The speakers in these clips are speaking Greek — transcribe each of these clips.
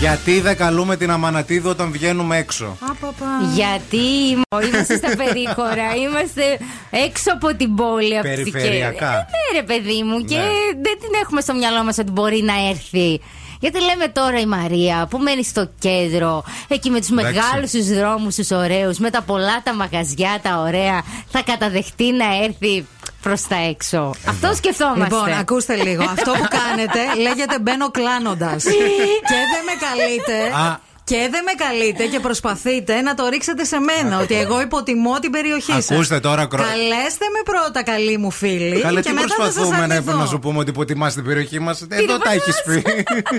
Γιατί δεν καλούμε την Αμανατίδου όταν βγαίνουμε έξω; Γιατί είμαστε στα περίχωρα, είμαστε έξω από την πόλη. από τις Περιφερειακά. Ε, Ναι, ρε παιδί μου, και Ναι. δεν την έχουμε στο μυαλό μας ότι μπορεί να έρθει. Γιατί λέμε τώρα η Μαρία που μένει στο κέντρο, εκεί με τους Εντάξει. μεγάλους τους δρόμους, τους ωραίους, με τα πολλά τα μαγαζιά, τα ωραία, θα καταδεχτεί να έρθει προς τα έξω. Αυτό σκεφτόμαστε. Λοιπόν, ακούστε λίγο. Αυτό που κάνετε λέγεται μπαίνω κλάνοντας. και δεν με καλείτε. Α. Και δεν με καλείτε και προσπαθείτε να το ρίξετε σε μένα. ότι εγώ υποτιμώ την περιοχή σας. Ακούστε τώρα, κρο- Καλέστε με πρώτα, καλοί μου φίλοι. Καλέ, και τι μετά θα σας προσπαθούμε να, αρνηθώ. να σου πούμε ότι υποτιμάς την περιοχή μας. Εδώ τα έχεις πει.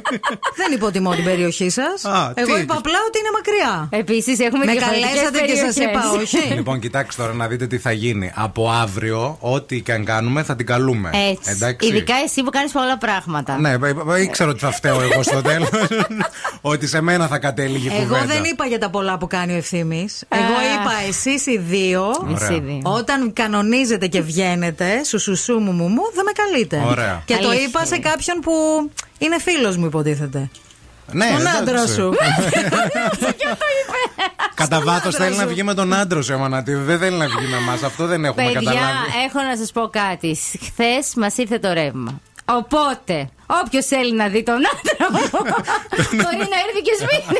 Δεν υποτιμώ την περιοχή σας. Α, Εγώ τι; είπα απλά ότι είναι μακριά. Επίσης έχουμε Με διαφορετικές καλέσατε και σας είπα περιοχές. όχι. λοιπόν, κοιτάξτε τώρα να δείτε τι θα γίνει. Από αύριο, ό,τι και αν κάνουμε, θα την καλούμε. Έτσι. Εντάξει. Ειδικά εσύ που κάνεις πολλά πράγματα. Ναι, ε, ε, ήξερα ότι θα φταίω εγώ στο τέλος. ότι σε μένα θα κατέληγε η Εγώ κουβέντα. δεν είπα για τα πολλά που κάνει ο ευθύνη. Εγώ Α. είπα εσείς οι δύο. Ωραία. Εσύ δύο. Όταν κανονίζετε και βγαίνετε, σου σου σου μου μου μου, δεν με καλείτε. Ωραία. Και το Αλήθεια. είπα σε κάποιον που είναι φίλος μου, υποτίθεται. Ναι, Τον εντάξει. άντρα σου. Κατά βάθος άντρα θέλει να σου. βγει με τον άντρα σου, Αμανατίδου. Δεν θέλει να βγει με εμάς. Αυτό δεν έχουμε Παιδιά, καταλάβει. έχω να σας πω κάτι. Χθες μας ήρθε το ρεύμα. Οπότε, όποιος θέλει να δει τον άντρα μου, μπορεί να έρθει και σπίτι.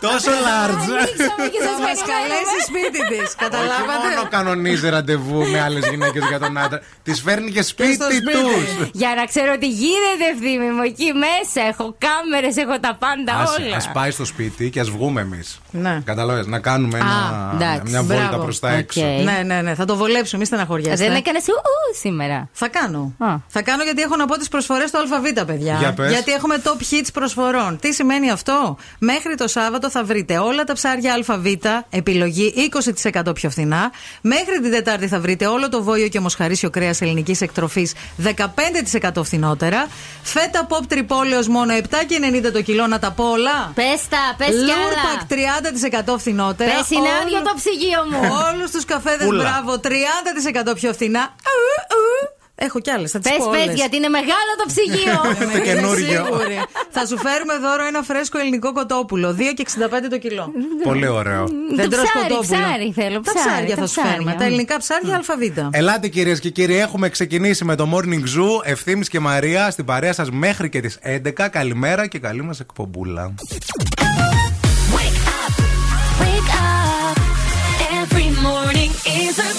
Τόσο large. Ανοίξαμε και Θα σας μας περιμένουμε. καλέσει σπίτι της. Όχι Καταλάβατε; μόνο κανονίζει ραντεβού με άλλες γυναίκες για τον άντρα. Τη φέρνει και σπίτι στο σπίτι. τους. Για να ξέρω τι γίνεται ευθύνη μου. Εκεί μέσα έχω κάμερες, έχω τα πάντα όλα. Α πάει στο σπίτι και ας βγούμε εμείς. Ναι. Κατάλαβε, να κάνουμε ένα, εντάξει, μια βόλτα μπράβο. προς τα Οκ. έξω. Ναι, ναι, ναι. Θα το βολέψουμε, μη στεναχωριέστε. Δεν έκανε ου σήμερα. Θα κάνω. Α. Θα κάνω γιατί έχω να πω τις προσφορές του ΑΒ, παιδιά. Για πες. Γιατί έχουμε top hits προσφορών. Τι σημαίνει αυτό; Μέχρι το Σάββατο θα βρείτε όλα τα ψάρια ΑΒ, επιλογή 20% πιο φθηνά. Μέχρι την Τετάρτη θα βρείτε όλο το βόειο και μοσχαρίσιο κρέας ελληνικής εκτροφής 15% φθηνότερα. Φέτα ΠΟΠ Τριπόλεως μόνο 7,90 το κιλό, να τα πω όλα. Πες τα, πες κι άλλα. Lurpak 30% φθηνότερα. Πες είναι άδειο Όλο- το ψυγείο μου. Όλους τους καφέδες, Πούλα. μπράβο, 30% πιο φθηνά. Ου, ου. Έχω κι άλλες, θα τις Πες, πω πες, όλες. γιατί είναι μεγάλο το ψυγείο. Το Είμαι καινούργιο. σίγουρη. θα σου φέρουμε δώρο ένα φρέσκο ελληνικό κοτόπουλο. 2,65 το κιλό. Πολύ ωραίο. Δεν Το τρως ψάρι, κοτόπουλο. ψάρι θέλω, Τα ψάρι, ψάρια τα θα σου ψάρια. φέρουμε. Τα ελληνικά ψάρια ΑΒ. Ελάτε κυρίες και κύριοι, έχουμε ξεκινήσει με το Morning Zoo. Ευθύμης και Μαρία στην παρέα σας μέχρι και τις 11. Καλημέρα και καλή μας εκπομπούλα. Wake up. Every morning is a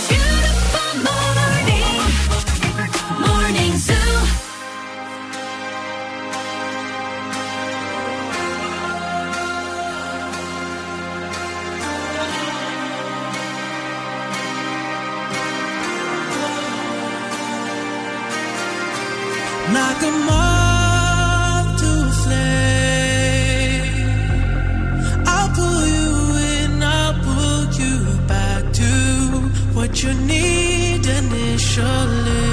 you need initially.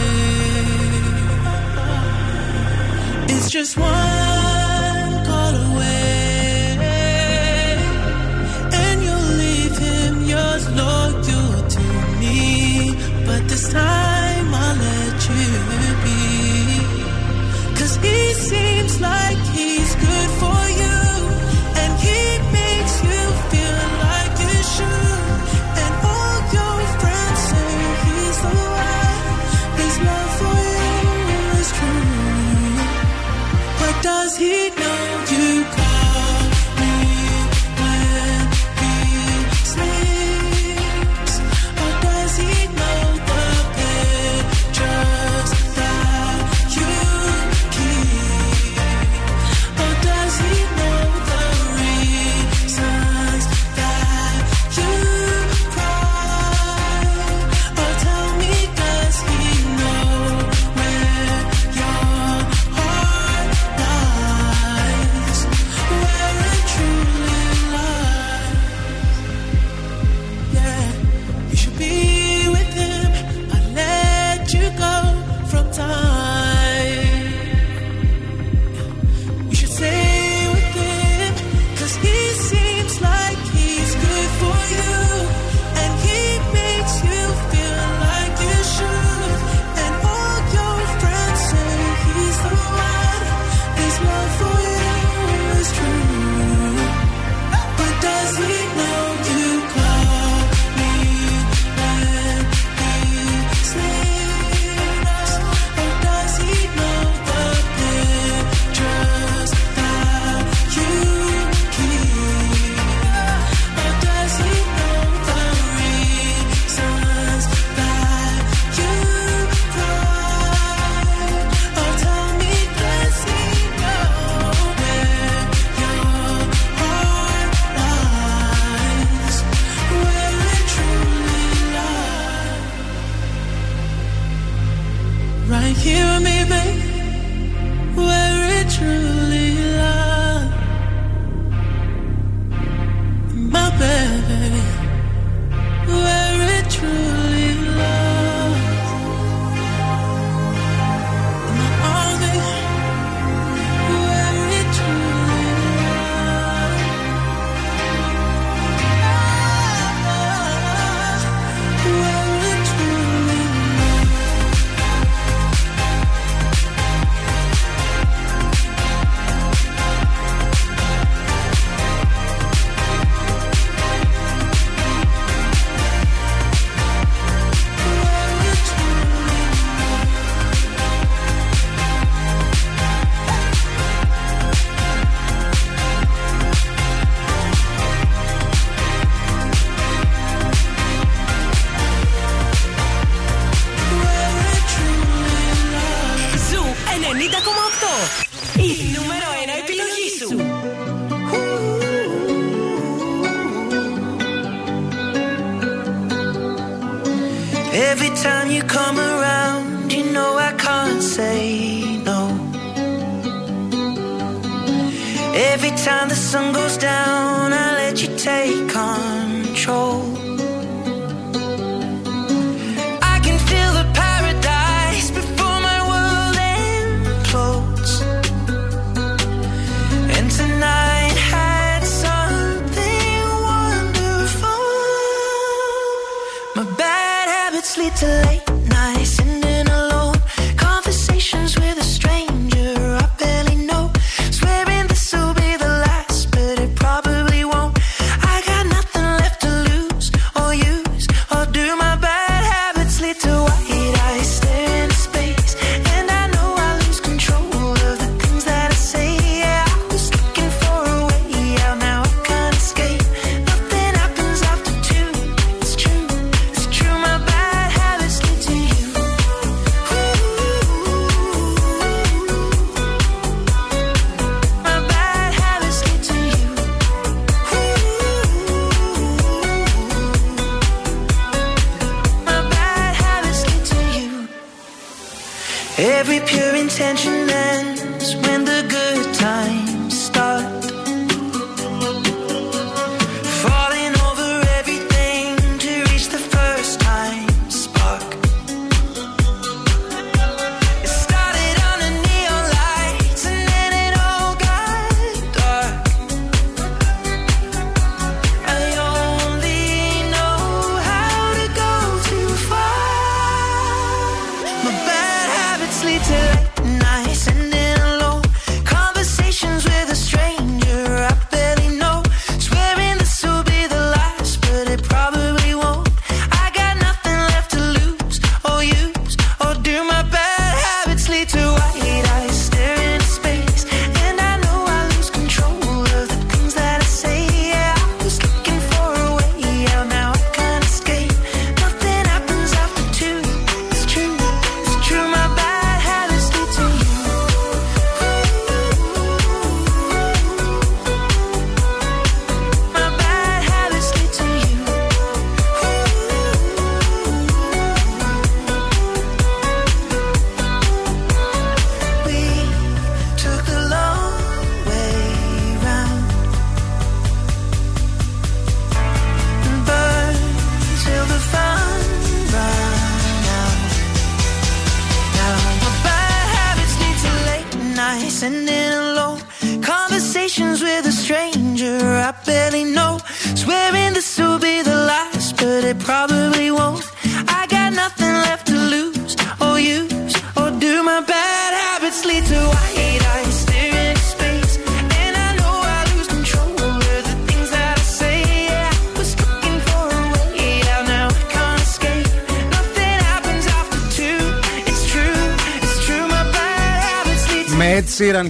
It's just one call away, and you'll leave him yours loyal to me. But this time I'll let you be. Cause he seems like he's know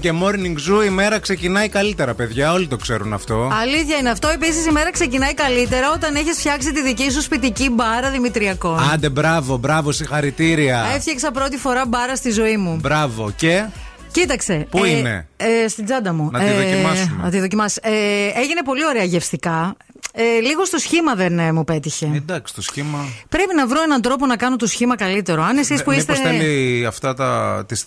και morning zoo η μέρα ξεκινάει καλύτερα, παιδιά. Όλοι το ξέρουν αυτό. Αλήθεια είναι αυτό. Επίσης η μέρα ξεκινάει καλύτερα όταν έχεις φτιάξει τη δική σου σπιτική μπάρα Δημητριακό. Άντε, μπράβο, μπράβο, συγχαρητήρια. Έφτιαξα πρώτη φορά μπάρα στη ζωή μου. Μπράβο. Και; Κοίταξε. Πού ε, είναι; Ε, στην τσάντα μου. Να τη ε, δοκιμάσουμε. Να τη δοκιμάσει. έγινε πολύ ωραία γευστικά. Ε, λίγο στο σχήμα δεν ε, μου πέτυχε. Εντάξει, το σχήμα. Πρέπει να βρω έναν τρόπο να κάνω το σχήμα καλύτερο. Αν εσείς που ε, είστε. Μήπως θέλει αυτά τα, τις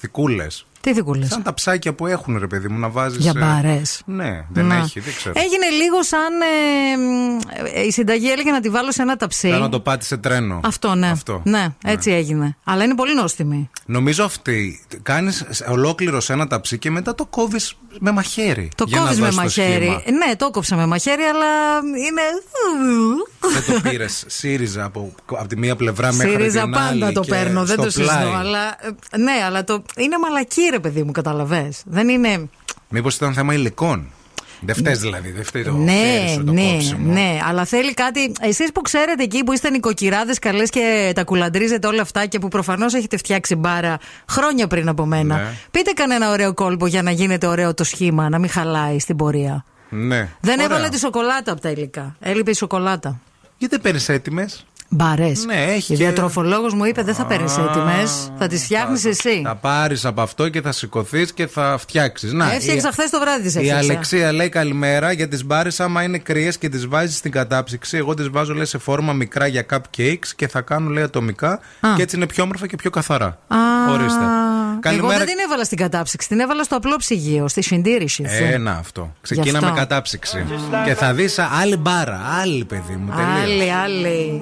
τι δικούλε. Σαν τα ψάκια που έχουν, ρε παιδί μου, να βάζεις. Για μπαρές. Ναι, δεν Να. έχει, δεν ξέρω. Έγινε λίγο σαν. ε, μ, ε, η συνταγή έλεγε να τη βάλω σε ένα ταψί. Σαν να το πάτησε τρένο. Αυτό, ναι. Αυτό. Ναι, έτσι έγινε. Αλλά είναι πολύ νόστιμη. Νομίζω αυτή. Κάνεις ολόκληρο σε ένα ταψί και μετά το κόβεις με μαχαίρι. Το για να κόβεις με δώσεις το μαχαίρι. σχήμα. Ναι, το κόψα με μαχαίρι, αλλά είναι. Δεν το πήρες ΣΥΡΙΖΑ από, από τη μία πλευρά μέχρι ΣΥΡΙΖΑ την πάντα άλλη. το και παίρνω, δεν στο το συζητώ. πλάι. Αλλά, ε, ναι, αλλά το, είναι μαλακή, ρε παιδί μου, καταλαβέ. Δεν είναι. Μήπως ήταν θέμα υλικών. Δεν φταίεις δηλαδή, δεν φταίει το χέρι Ναι, σου, το ναι, κόψιμο. ναι. Αλλά θέλει κάτι. Εσείς που ξέρετε εκεί που είστε νοικοκυράδες καλέ και τα κουλαντρίζετε όλα αυτά και που προφανώς έχετε φτιάξει μπάρα χρόνια πριν από μένα. Ναι. Πείτε κανένα ωραίο κόλπο για να γίνεται ωραίο το σχήμα, να μην χαλάει στην πορεία. Ναι. Δεν Ωραία. έβαλε τη σοκολάτα από τα υλικά. Έλειπε η σοκολάτα. Γιατί παίρνεις έτοιμες; Μπαρές. Ναι, έχει Η και- διατροφολόγος μου είπε δεν θα παίρνεις έτοιμες, θα τις φτιάχνεις εσύ. Θα πάρεις από αυτό και θα σηκωθείς και θα φτιάξεις. Να, Έφτιαξα η- χθες το βράδυ τη Η έφτιαξα. Αλεξία λέει καλημέρα για τις μπάρες. Άμα είναι κρύες και τις βάζεις στην κατάψυξη, εγώ τις βάζω λέει, σε φόρμα μικρά για cupcakes και θα κάνουν λέει ατομικά Α. και έτσι είναι πιο όμορφα και πιο καθαρά. Α, Ορίστε. Εγώ δεν την έβαλα στην κατάψυξη, την έβαλα στο απλό ψυγείο, στη συντήρηση. Ένα αυτό. Ξεκίνα αυτό. με κατάψυξη. και θα δεις άλλη μπάρα. Άλλη παιδί μου. τελείως. Άλλη, άλλη.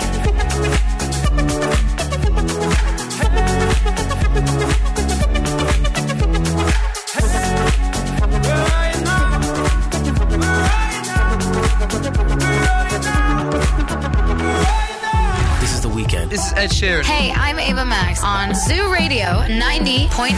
Ed Sheeran. Hey, I'm Ava Max on Zoo Radio 90.8.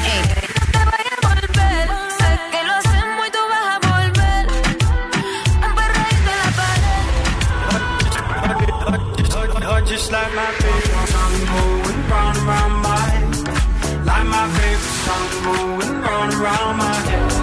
Just like my favorite song going round and round my head. Like my favorite song going round and round my head.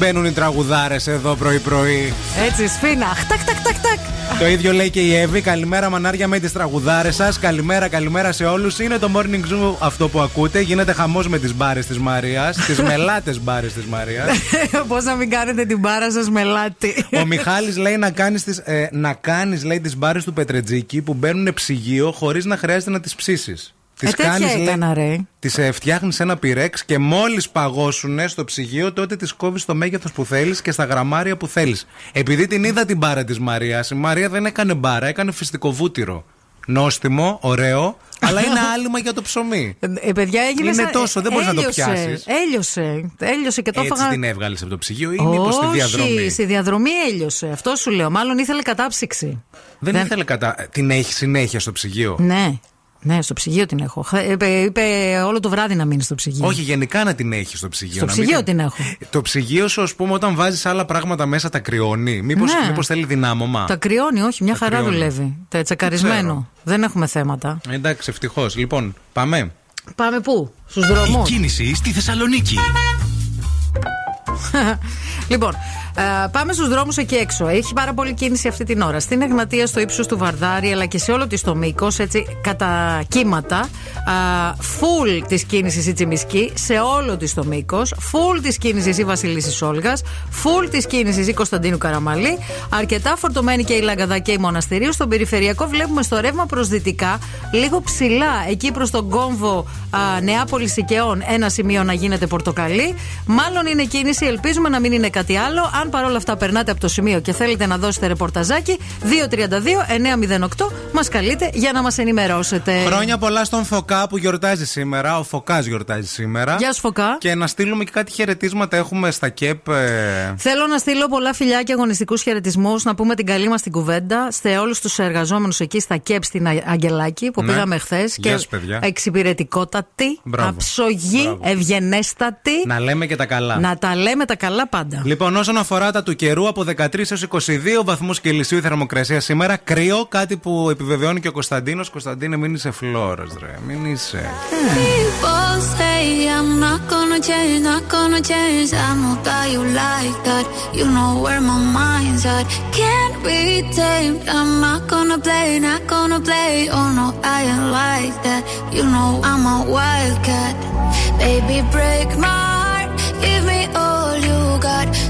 Μπαίνουν οι τραγουδάρες εδώ πρωί-πρωί. Έτσι, σφίνα. Τάκ, τάκ, τάκ, τάκ. Το ίδιο λέει και η Εύη. Καλημέρα, μανάρια με τις τραγουδάρες σας. Καλημέρα, καλημέρα σε όλους. Είναι το morning zoo αυτό που ακούτε. Γίνεται χαμός με τις μπάρες της Μαρίας. τις μελάτες μπάρες της Μαρίας. Πώς να μην κάνετε την μπάρα σας με λάτι. Ο Μιχάλης λέει να κάνεις τις, ε, να κάνεις λέει τις μπάρες του Πετρετζίκη που μπαίνουν ψυγείο χωρίς να χρειάζεται να τις ψήσεις. Τις Ε, τέτοια έκανα, ρε. Τις ε, φτιάχνεις ένα πυρέξ και μόλις παγώσουν στο ψυγείο τότε τις κόβεις στο μέγεθος που θέλεις και στα γραμμάρια που θέλεις. Επειδή την είδα την μπάρα της Μαρίας, η Μαρία δεν έκανε μπάρα, έκανε φυστικό βούτυρο. Νόστιμο, ωραίο, αλλά είναι άλυμα για το ψωμί. Ε, παιδιά, έγινε Είναι σαν- τόσο, δεν μπορείς να το έλειωσε, πιάσεις. Έλειωσε. Έλειωσε και το Έτσι έφαγα. την έβγαλες από το ψυγείο ή μήπως στη Όχι, διαδρομή; στη διαδρομή έλειωσε. Αυτό σου λέω. Μάλλον ήθελε κατάψυξη. Δεν, ήθελε κατά. Την έχει συνέχεια στο ψυγείο; Ναι. Ναι, στο ψυγείο την έχω. Χα- Είπε, είπε όλο το βράδυ να μείνει στο ψυγείο. Όχι, γενικά να την έχει στο ψυγείο. Στο να μην ψυγείο την έχω. Το ψυγείο σου, ας πούμε, όταν βάζεις άλλα πράγματα μέσα, τα κρυώνει. Μήπω Ναι. μήπως θέλει δυνάμωμα. Τα κρυώνει, όχι, μια Τα χαρά κρυώνει. δουλεύει. Τα τσεκαρισμένο. Δεν έχουμε θέματα. Εντάξει, ευτυχώς. Λοιπόν, πάμε. Πάμε πού; Στους Η δρόμου. κίνηση στη Θεσσαλονίκη. Λοιπόν, ε, πάμε στους δρόμους εκεί έξω. Έχει πάρα πολύ κίνηση αυτή την ώρα. Στην Εγνατία, στο ύψος του Βαρδάρη, αλλά και σε όλο της το μήκος, έτσι κατά κύματα. Φουλ της κίνησης η Τσιμισκή, σε όλο της το μήκος. Φουλ της κίνησης η Βασιλίση Όλγας. Φουλ της κίνησης η Κωνσταντίνου Καραμαλή. Αρκετά φορτωμένη και η Λαγκαδά και η Μοναστηρίου. Στον περιφερειακό βλέπουμε στο ρεύμα προς δυτικά, λίγο ψηλά, εκεί προς τον κόμβο Νεάπολης Σικαιών, ένα σημείο να γίνεται πορτοκαλί. Μάλλον είναι κίνηση, ελπίζουμε να μην είναι κάτι άλλο. Αν παρόλα αυτά περνάτε από το σημείο και θέλετε να δώσετε ρεπορταζάκι, 232-908 μας καλείτε για να μας ενημερώσετε. Χρόνια πολλά στον Φωκά που γιορτάζει σήμερα. Ο Φωκάς γιορτάζει σήμερα. Γεια σου, Φωκά. Και να στείλουμε και κάτι χαιρετίσματα έχουμε στα ΚΕΠ. ε, Θέλω να στείλω πολλά φιλιά και αγωνιστικούς χαιρετισμούς, να πούμε την καλή μας την κουβέντα σε όλους τους εργαζόμενους εκεί στα ΚΕΠ στην Α- Αγγελάκη που Ναι. πήγαμε χθες. Γεια σας, παιδιά. εξυπηρετικότατη, Μπράβο. αψογή, Μπράβο. ευγενέστατη. Να λέμε και τα καλά. Να τα λέμε τα καλά πάντα. Λοιπόν, όσον αφορά φοράτα του καιρού από 13 έως 22 βαθμούς Κελσίου η θερμοκρασία σήμερα. Κρύο, κάτι που επιβεβαιώνει και ο Κωνσταντίνος. Κωνσταντίνε, μην είσαι φλόρο, ρε. Μην είσαι. Baby, break my heart. Give me all you got.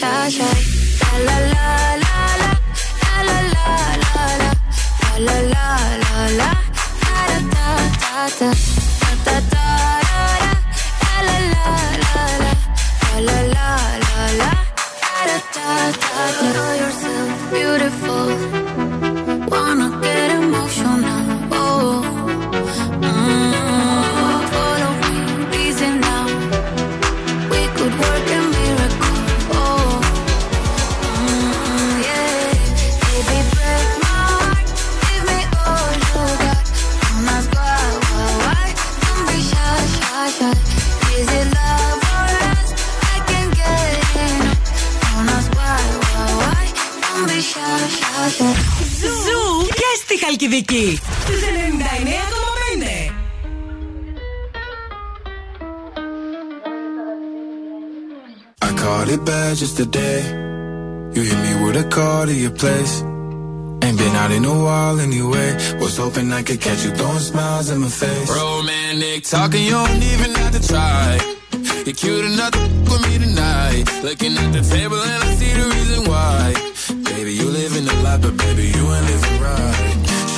shy, shy. La. Χαλκιδική. Στους 99,5. I caught it bad just today. You hit me with a call to your place. Ain't been out in a while anyway. Was hoping I could catch you throwing smiles in my face. Romantic talking, you don't even have to try. You're cute enough to f- with me tonight. Looking at the table and I see the reason why. Baby, you live in the life, but baby, you ain't living right.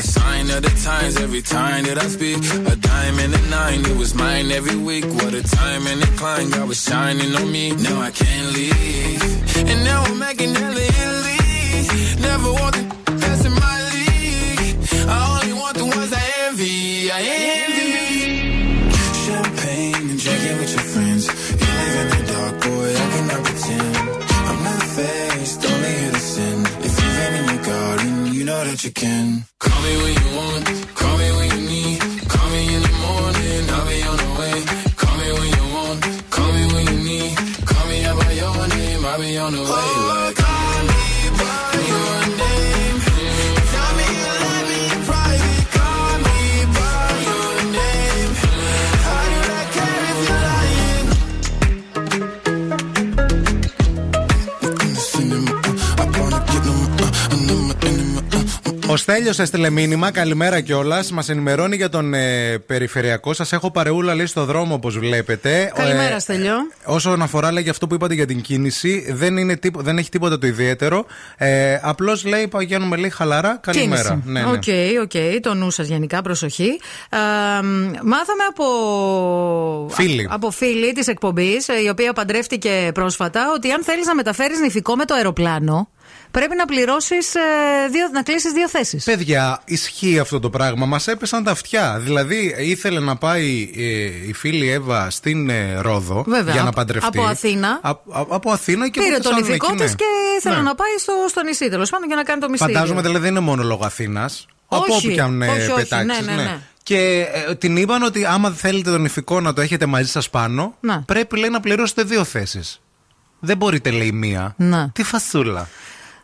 a sign of the times every time that I speak. A diamond and a nine, it was mine every week. What a time and a climb, God was shining on me. Now I can't leave. And now I'm making hella Italy. Never want the best in my league. I only want the ones I envy. I envy. Champagne and drinking with your friends. You live in the dark, boy, I cannot pretend. I'm not faced, only sin. If you've been in your garden, you know that you can. Ο Στέλιος έστειλε μήνυμα, καλημέρα κιόλας. Μας ενημερώνει για τον ε, περιφερειακό. Σας έχω παρεούλα, λέει, στο δρόμο, όπως βλέπετε. Καλημέρα, Ε, Στέλιο. Όσον αφορά λέει, για αυτό που είπατε για την κίνηση, δεν, είναι, τίπο- δεν έχει τίποτα το ιδιαίτερο. Ε, Απλώς λέει, παγαίνουμε λέει χαλαρά. Καλημέρα. Κίνηση. Ναι, ναι. OK, OK. Το νου σας γενικά, προσοχή. Ε, μάθαμε από. Φίλη. Από φίλη της εκπομπής, η οποία παντρεύτηκε πρόσφατα, ότι αν θέλεις να μεταφέρεις νυφικό με το αεροπλάνο, πρέπει να πληρώσεις. να κλείσεις δύο θέσεις. Παιδιά, ισχύει αυτό το πράγμα. Μας έπεσαν τα αυτιά. Δηλαδή, ήθελε να πάει ε, η φίλη Εύα στην ε, Ρόδο Βέβαια, για να από- παντρευτεί. από Αθήνα. Α- α- από Αθήνα και Πήρε από τον Θεσσαλονίκη, ηφικό ναι. της και ήθελε Ναι. να πάει στο, στο νησί τέλος πάντων για να κάνει το μυστήριο. Φαντάζομαι δηλαδή δεν είναι μόνο λόγω Αθήνας. Από Όχι, όπου και αν ε, όχι, όχι, πετάξεις, ναι, ναι, ναι. Και ε, την είπαν ότι άμα θέλετε τον ηφικό να το έχετε μαζί σας πάνω, Να. πρέπει λέει να πληρώσετε δύο θέσεις. Δεν μπορείτε, λέει, μία. Να. Τι φασούλα.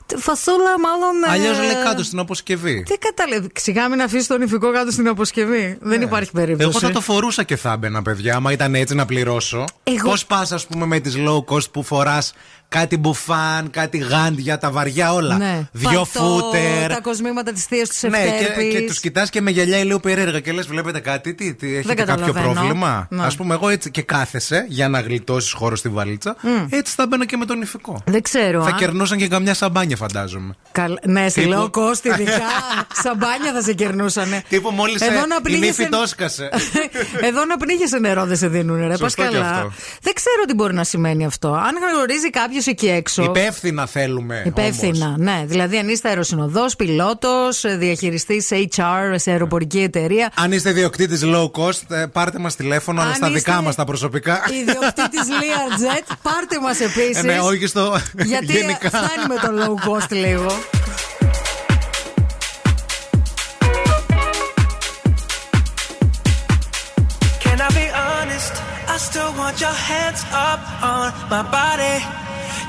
Τε- Φασούλα, μάλλον. ε, Αλλιώς λέει κάτω στην αποσκευή. Τι καταλαβαίνει. Σιγά μην αφήσεις τον ηφικό κάτω στην αποσκευή. Δεν υπάρχει περίπτωση. Εγώ θα το φορούσα και θα έμπαινα, παιδιά. Άμα ήταν έτσι να πληρώσω. Εγώ- Πώς πας, ας πούμε, με τις low cost που φοράς κάτι μπουφάν, κάτι γάντια, τα βαριά όλα. Ναι. Δυο Πατώ, φούτερ. Τα κοσμήματα της θείας του Ναι, Ευτέρπης. και, και τους κοιτάς και με γυαλιά λίγο περίεργα και λες: Βλέπετε κάτι, τι, τι έχετε κάποιο καταλαβαίνω. πρόβλημα; Ναι. Α πούμε, εγώ έτσι και κάθεσαι για να γλιτώσεις χώρο στη βαλίτσα. Έτσι θα μπαίνα και με τον ηφικό. Δεν ξέρω. Θα αν- κερνούσαν και καμιά σαμπάνια, φαντάζομαι. Καλ- Ναι, σε Τύπου- λέω κόστη, ειδικά σαμπάνια θα σε κερνούσανε. Τύπου μόλις Εδώ να η πνίγεσαι- νύφη τόσκασε. Εδώ να πνίγεσαι νερό δεν σε δίνουν, ρε. Πα Σωστό και καλά. αυτό. Δεν ξέρω τι μπορεί να σημαίνει αυτό. Αν γνωρίζει κάποιος εκεί έξω. Υπεύθυνα θέλουμε. Υπεύθυνα, όμως. ναι. Δηλαδή, αν είστε αεροσυνοδός, πιλότος, διαχειριστής HR σε αεροπορική εταιρεία. Αν είστε ιδιοκτήτης low cost, ε, πάρτε μας τηλέφωνο, αλλά Αν στα είστε δικά μας τα προσωπικά. Ιδιοκτήτης Learjet, πάρτε μας επίσης. Ε, ναι, όχι στο. Γιατί γενικά. φτάνει με το low cost λίγο. Can I be honest? I still want your hands up on my body.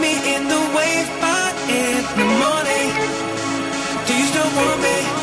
me in the wave, but in the morning, do you still want me?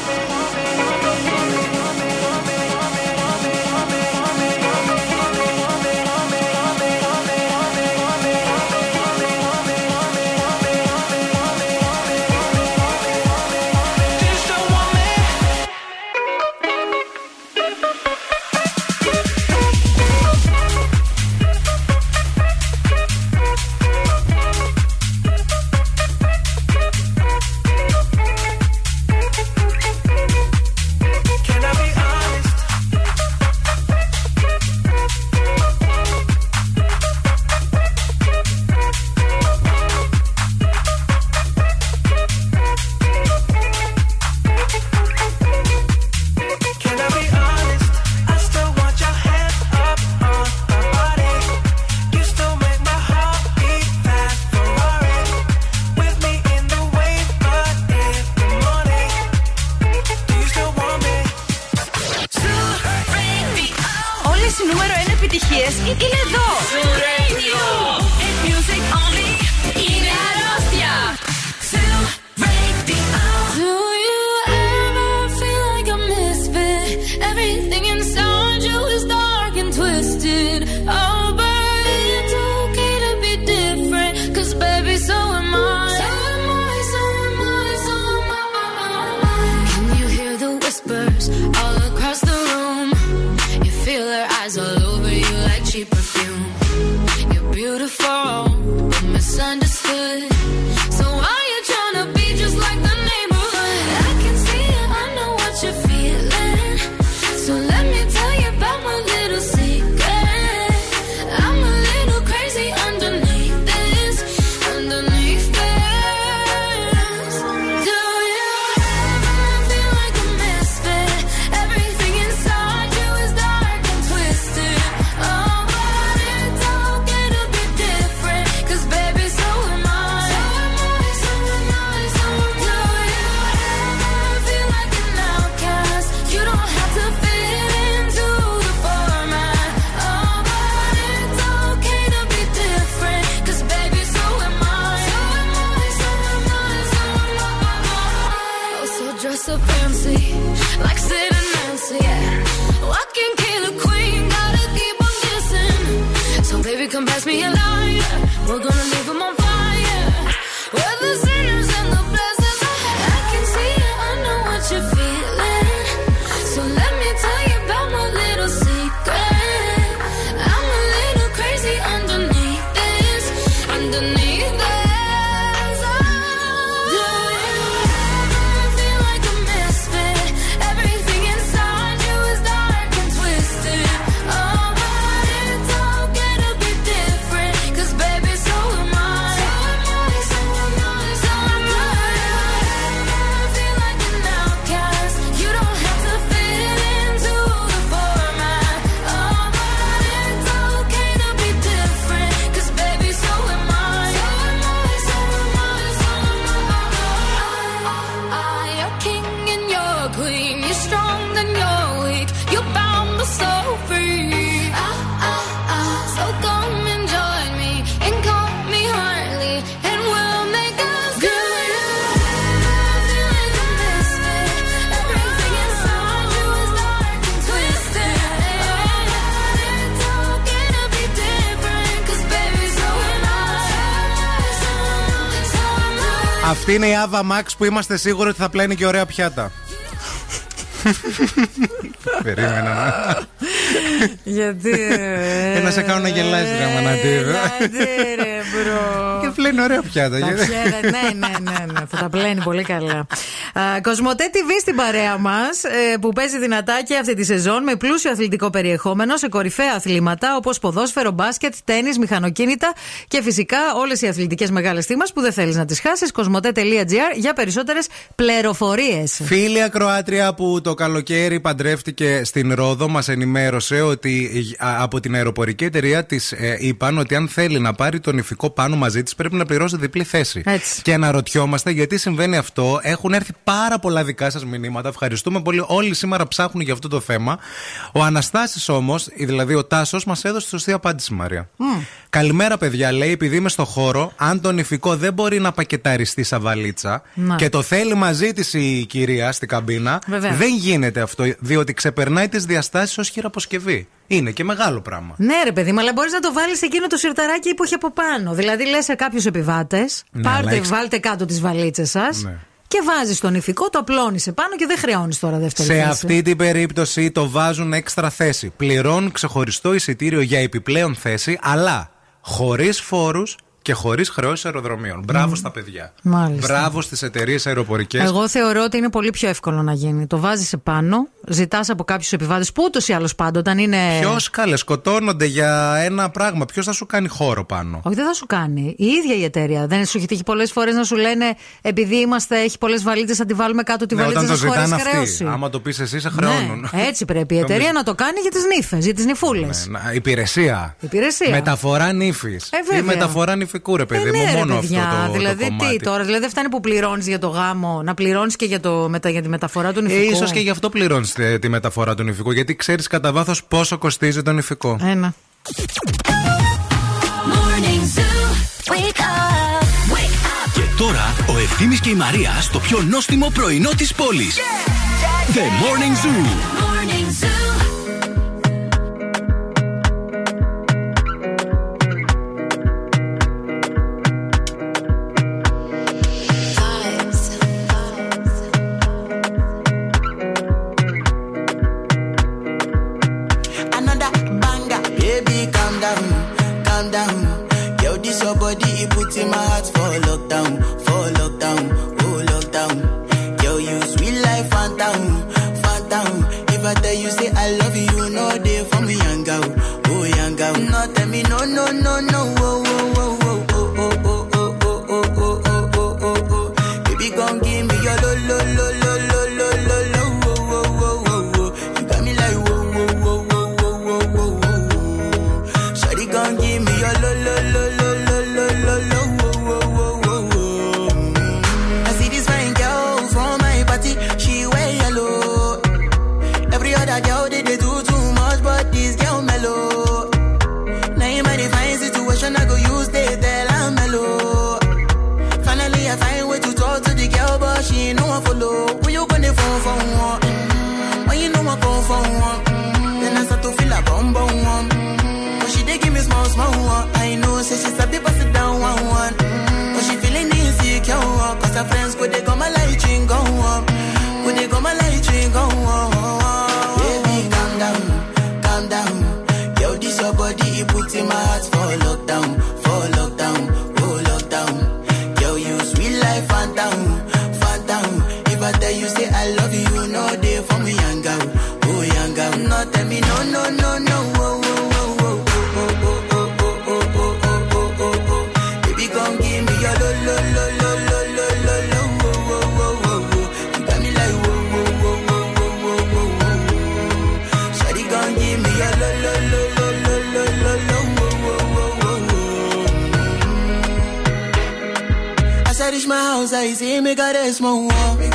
Είναι η Άβα Μάξ που είμαστε σίγουροι ότι θα πλένει και ωραία πιάτα. Περίμενα. Γιατί. Και να σε κάνω να γελάσει, Ραμανατή. Γιατί. Και πλένει ωραία πιάτα. Ναι, ναι, ναι, ναι. Θα τα πλένει πολύ καλά. Κοσμοτέ στην παρέα μας ε, που παίζει δυνατά και αυτή τη σεζόν με πλούσιο αθλητικό περιεχόμενο σε κορυφαία αθλήματα όπως ποδόσφαιρο, μπάσκετ, τέννη, μηχανοκίνητα και φυσικά όλες οι αθλητικές μεγάλες θύμας που δεν θέλεις να τις χάσεις. Κοσμοτέ.gr για περισσότερες πληροφορίες. Φίλη Ακροάτρια που το καλοκαίρι παντρεύτηκε στην Ρόδο μας ενημέρωσε ότι από την αεροπορική εταιρεία της ε, είπαν ότι αν θέλει να πάρει τον ηφικό πάνω μαζί της πρέπει να πληρώσει διπλή θέση. Έτσι. Και αναρωτιόμαστε γιατί συμβαίνει αυτό. Έχουν έρθει πάρα πολλά δικά σας μηνύματα. Ευχαριστούμε πολύ. Όλοι σήμερα ψάχνουν για αυτό το θέμα. Ο Αναστάσης όμως, δηλαδή ο Τάσος, μας έδωσε τη σωστή απάντηση, Μαρία. Καλημέρα, παιδιά. Λέει, επειδή είμαι στο χώρο, αν το νηφικό δεν μπορεί να πακεταριστεί σαν βαλίτσα Να. και το θέλει μαζί της η κυρία στην καμπίνα, Βεβαίως. δεν γίνεται αυτό, διότι ξεπερνάει τις διαστάσεις ως χειραποσκευή. Είναι και μεγάλο πράγμα. Ναι, ρε παιδί μου, αλλά μπορείς να το βάλεις εκείνο το σιρταράκι που έχει από πάνω. Δηλαδή, λες σε κάποιους επιβάτες, Ναι, αλλά πάρτε, έχεις- βάλτε κάτω τις βαλίτσες σας Ναι. Και βάζεις τον ηφικό, το απλώνεις επάνω και δεν χρεώνεις τώρα δεύτερη Σε θέση. αυτή την περίπτωση το βάζουν έξτρα θέση. Πληρώνουν ξεχωριστό εισιτήριο για επιπλέον θέση, αλλά χωρίς φόρους και χωρίς χρεώσεις αεροδρομίων. Μπράβο στα παιδιά. Μάλιστα. Μπράβο στις εταιρείες αεροπορικές. Εγώ θεωρώ ότι είναι πολύ πιο εύκολο να γίνει. Το βάζεις επάνω, ζητάς από κάποιους επιβάτες που ούτως ή άλλως πάντα όταν είναι. Ποιος καλέ, σκοτώνονται για ένα πράγμα. Ποιος θα σου κάνει χώρο πάνω; Όχι, δεν θα σου κάνει. Η ίδια η εταιρεία. Δεν σου έχει τύχει πολλές φορές να σου λένε επειδή είμαστε, έχει πολλές βαλίτσες, θα τη βάλουμε κάτω τη Ναι, βαλίτσα όταν το σας χωρίς ζητάνε αυτοί. χρέωση. Άμα το πεις εσύ, σε χρεώνουν. Ναι, έτσι πρέπει η εταιρεία να το κάνει για τις νύφες, για τις νυφούλες. Ναι, να- υπηρεσία. Υπηρεσία. Μεταφορά νύφης. Ε, βέβαια. ή μεταφορά νηφικού, ρε παιδί Ε, μου. ναι, ρε, μόνο παιδιά. αυτό το, δηλαδή, το κομμάτι. τι τώρα, δηλαδή δεν φτάνει που πληρώνεις για το γάμο, να πληρώνεις και για, το, μετα, για τη μεταφορά του Ε, νηφικού. ίσως και γι' αυτό πληρώνεις τη, τη μεταφορά του νηφικού. Γιατί ξέρεις κατά βάθος πόσο κοστίζει το νηφικό. Ένα. Morning Zoo. Wake up. Wake up. Και τώρα ο Ευθύμης και η Μαρία στο πιο νόστιμο πρωινό της πόλης. The Morning Zoo. Morning Zoo. No, no, no, Esa y got me small mon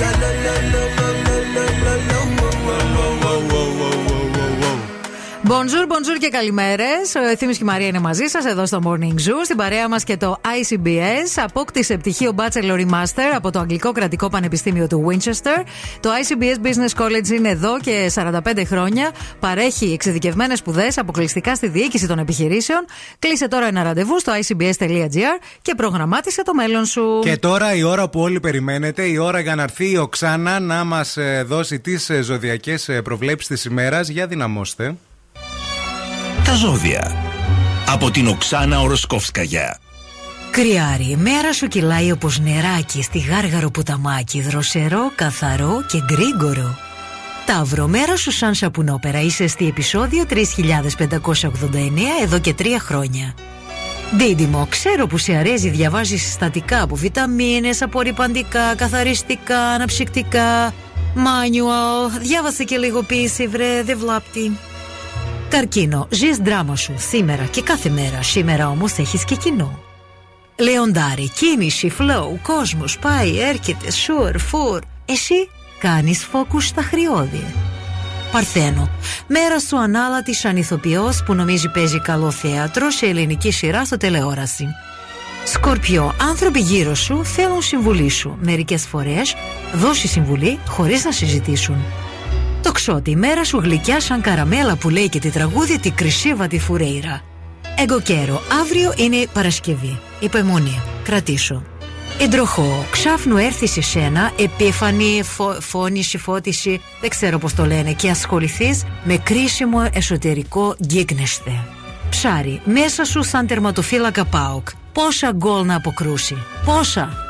yeah, la, la, la, Bonjour, bonjour και καλημέρες. Ο Ευθύνη και η Μαρία είναι μαζί σας εδώ στο Morning Zoo. Στην παρέα μας και το ICBS. Απόκτησε πτυχίο Bachelor ή Master από το Αγγλικό Κρατικό Πανεπιστήμιο του Winchester. Το ICBS Business College είναι εδώ και 45 χρόνια. Παρέχει εξειδικευμένες σπουδές αποκλειστικά στη διοίκηση των επιχειρήσεων. Κλείσε τώρα ένα ραντεβού στο icbs.gr και προγραμμάτισε το μέλλον σου. Και τώρα η ώρα που όλοι περιμένετε, η ώρα για να έρθει η Οξάνα να μας δώσει τις ζωδιακές προβλέψεις της ημέρας. Για δυναμώστε. Τα ζώδια. Από την Οξάνα Οροσκόφσκαγια. Κρυάρι, η μέρα σου κυλάει όπως νεράκι στη γάργαρο πουταμάκι, δροσερό, καθαρό και γκρίγκορο. Ταύρο, μέρα σου σαν σαπουνόπερα, είσαι στη επεισόδιο 3589 εδώ και τρία χρόνια. Δίδυμο, ξέρω που σε αρέσει διαβάζεις συστατικά από βιταμίνες, απορριπαντικά, καθαριστικά, αναψυκτικά, manual, διάβασε και λίγο ποίηση βρε, δεν βλάπτει. Καρκίνο, ζεις δράμα σου σήμερα και κάθε μέρα, σήμερα όμως έχεις και κοινό. Λεοντάρι, κίνηση, flow, κόσμος, πάει, έρχεται, sure, for. Εσύ κάνεις focus στα χρειώδη. Παρθένο, μέρα σου ανάλατη σαν ηθοποιός που νομίζει παίζει καλό θέατρο σε ελληνική σειρά στο τηλεόραση. Σκορπιό, άνθρωποι γύρω σου θέλουν συμβουλή σου. Μερικές φορές δώσει συμβουλή χωρίς να συζητήσουν. Το ξότι, η μέρα σου γλυκιά σαν καραμέλα που λέει και τη τραγούδια τη Κρυσίβα τη Φουρέιρα. Εγκοκέρο, αύριο είναι Παρασκευή. Υπομονή, κρατήσω. Εντροχό, ξάφνου έρθει σε σένα, επίφανη, φω, φώνηση, φώτιση, δεν ξέρω πώς το λένε, και ασχοληθείς με κρίσιμο εσωτερικό γκίγνεσθε. Ψάρι, μέσα σου σαν τερματοφύλακα ΠΑΟΚ. Πόσα γκολ να αποκρούσει. Πόσα.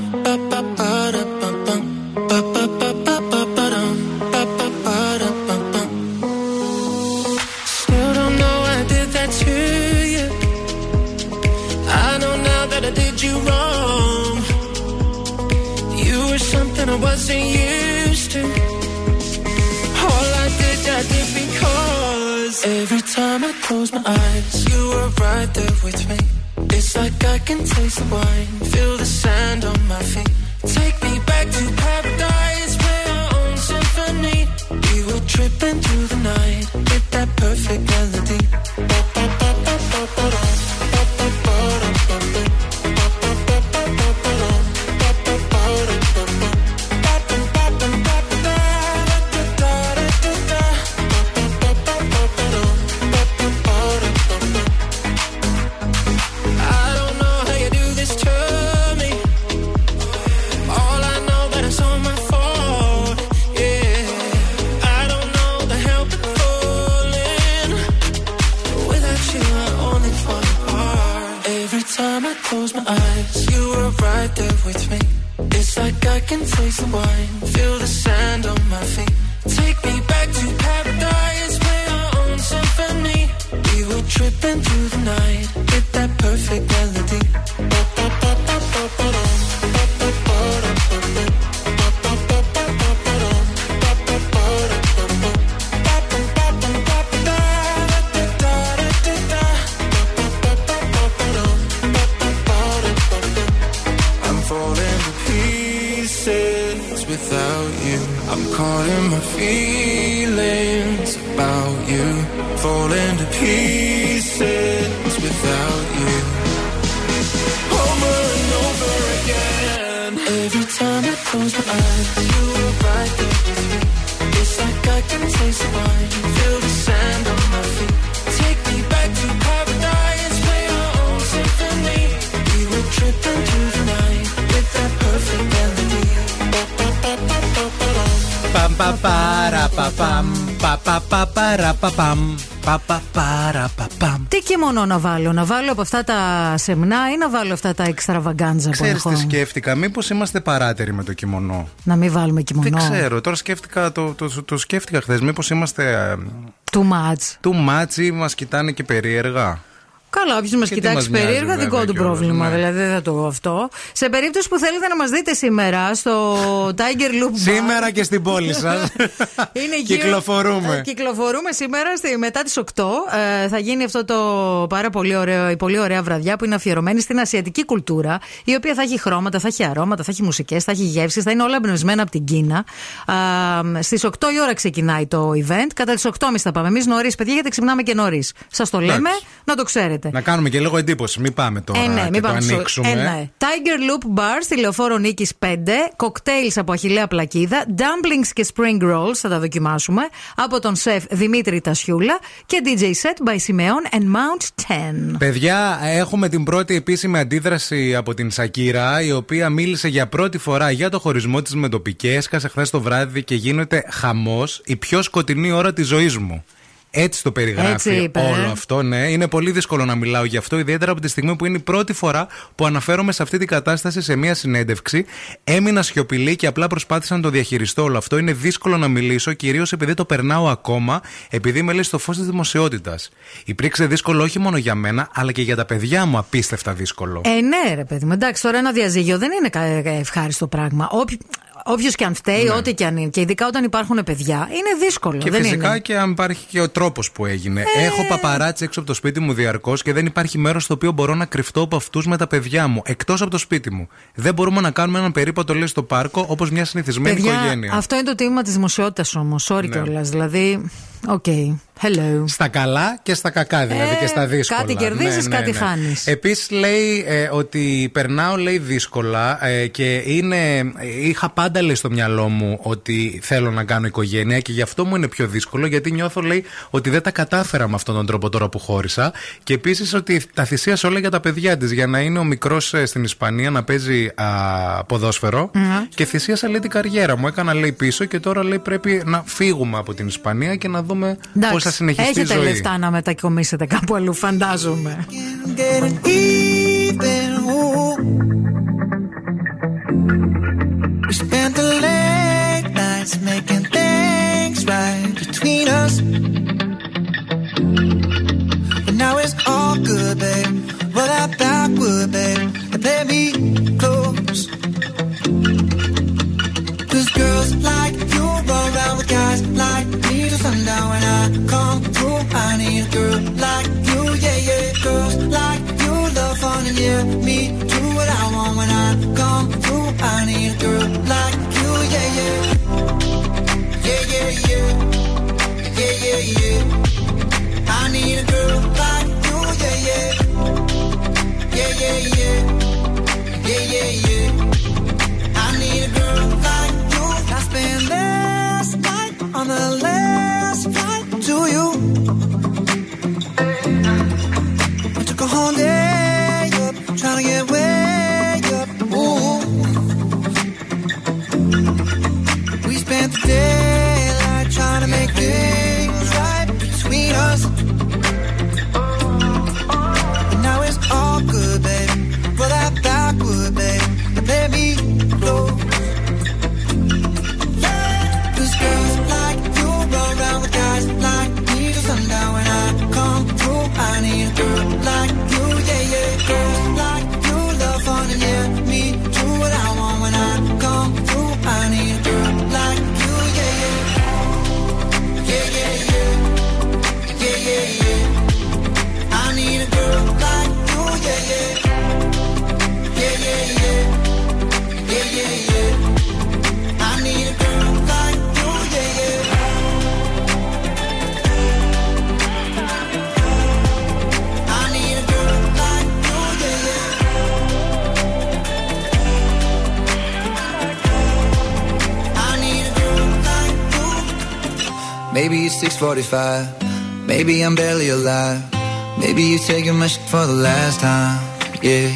Παμ Τι κειμονό να βάλω, να βάλω από αυτά τα σεμνά ή να βάλω αυτά τα εξτραβαγκάντζα που Ξέρεις έχω. τι σκέφτηκα, μήπως είμαστε παράτεροι με το κιμονό. Να μην βάλουμε κιμονό. Δεν ξέρω, τώρα σκέφτηκα, το, το, το σκέφτηκα χθες. Μήπως είμαστε ε, Too much. too much ή μας κοιτάνε και περίεργα; Καλά, όποιος μας Και τι κοιτάξει μας νοιάζει, περίεργα, βέβαια, δικό του κιόλας, πρόβλημα. ναι. Δηλαδή δεν θα το αυτό. Σε περίπτωση που θέλετε να μας δείτε σήμερα στο Tiger Loop Bar. Σήμερα και στην πόλη σας. Είναι γύρω- Κυκλοφορούμε. Ε, Κυκλοφορούμε σήμερα στη, μετά τις 8. Ε, θα γίνει αυτό το πάρα πολύ ωραίο, η πολύ ωραία βραδιά που είναι αφιερωμένη στην ασιατική κουλτούρα, η οποία θα έχει χρώματα, θα έχει αρώματα, θα έχει μουσικές, θα έχει γεύσεις, θα είναι όλα εμπνευσμένα από την Κίνα. Στις 8 η ώρα ξεκινάει το event. Κατά τις 8.30 θα πάμε. Εμείς νωρίς, παιδιά, γιατί ξυπνάμε και νωρίς. Σας το λέμε, Εντάξει. να το ξέρετε. Να κάνουμε και λίγο εντύπωση. Μην πάμε τώρα Ε, ναι, και μην το πάμε στο- ανοίξουμε. Ε, ναι. Tiger Loop Bar στη λεωφόρο Νίκης 5. Κοκτέιλς από Αχηλέα Πλακίδα. Dumplings και spring rolls θα τα δοκιμάσουμε. Από τον σεφ Δημήτρη Τασιούλα. Και DJ set by Simeon and Mount 10. Παιδιά, έχουμε την πρώτη επίσημη αντίδραση από την Σακύρα, η οποία μίλησε για πρώτη φορά για το χωρισμό της με το Πικέ. Έσκασε χθες το βράδυ και γίνεται χαμός η πιο σκοτεινή ώρα της ζωής μου. Έτσι το περιγράφει Έτσι είπε, ε. όλο αυτό, ναι. Είναι πολύ δύσκολο να μιλάω γι' αυτό, ιδιαίτερα από τη στιγμή που είναι η πρώτη φορά που αναφέρομαι σε αυτή την κατάσταση σε μία συνέντευξη. Έμεινα σιωπηλή και απλά προσπάθησα να το διαχειριστώ όλο αυτό. Είναι δύσκολο να μιλήσω, κυρίως επειδή το περνάω ακόμα, επειδή με λέει στο φως της δημοσιότητας. Υπήρξε δύσκολο όχι μόνο για μένα, αλλά και για τα παιδιά μου απίστευτα δύσκολο. Ε, ναι, ρε παιδί μου. Εντάξει, τώρα ένα διαζύγιο δεν είναι κα- ευχάριστο πράγμα. Όποιος και αν φταίει, ό,τι και αν είναι. Και ειδικά όταν υπάρχουν παιδιά, είναι δύσκολο. Ναι. Και δεν φυσικά είναι. και αν υπάρχει και ο τρόπος που έγινε. Ε. Έχω παπαράτσι έξω από το σπίτι μου διαρκώς και δεν υπάρχει μέρος στο οποίο μπορώ να κρυφτώ από αυτούς με τα παιδιά μου. Εκτός από το σπίτι μου. Δεν μπορούμε να κάνουμε έναν περίπατο, λέει, στο πάρκο όπως μια συνηθισμένη Παιδιά, οικογένεια. αυτό είναι το τίμημα της δημοσιότητας όμως. Sorry Ναι. κιόλας. Δηλαδή, OK. Hello. Στα καλά και στα κακά, δηλαδή Ε, και στα δύσκολα. κάτι κερδίζεις, κάτι χάνεις. Επίσης λέει ε, ότι περνάω λέει δύσκολα ε, και είναι, ε, είχα πάντα λέει στο μυαλό μου ότι θέλω να κάνω οικογένεια και γι' αυτό μου είναι πιο δύσκολο γιατί νιώθω λέει ότι δεν τα κατάφερα με αυτόν τον τρόπο τώρα που χώρισα και επίσης ότι τα θυσίασα όλα για τα παιδιά της για να είναι ο μικρός στην Ισπανία να παίζει α, ποδόσφαιρο και θυσίασα λέει την καριέρα μου. Έκανα λέει πίσω και τώρα λέει πρέπει να φύγουμε από την Ισπανία και να δούμε Εντάξει. πώς θα θα συνεχιστεί η Έχετε ζωή. λεφτά να μετακομίσετε κάπου αλλού, φαντάζομαι. getting even. Ooh. We spent the late nights making things right between us. But now it's all good, babe. Roll that backward, babe, and play me close. Cause girls like till. When I come through, I need a girl like you, yeah, yeah. Girls like you love fun and yeah, me do what I want when I come through. I need a girl like you, yeah, yeah. Yeah, yeah, yeah. Yeah, yeah, yeah. I need a girl like you, yeah, yeah. Yeah, yeah, yeah. Yeah, yeah, yeah. I need a girl like you. I spent last night on the last Maybe it's 645. Maybe I'm barely alive. Maybe you're taking my shit for the last time. Yeah.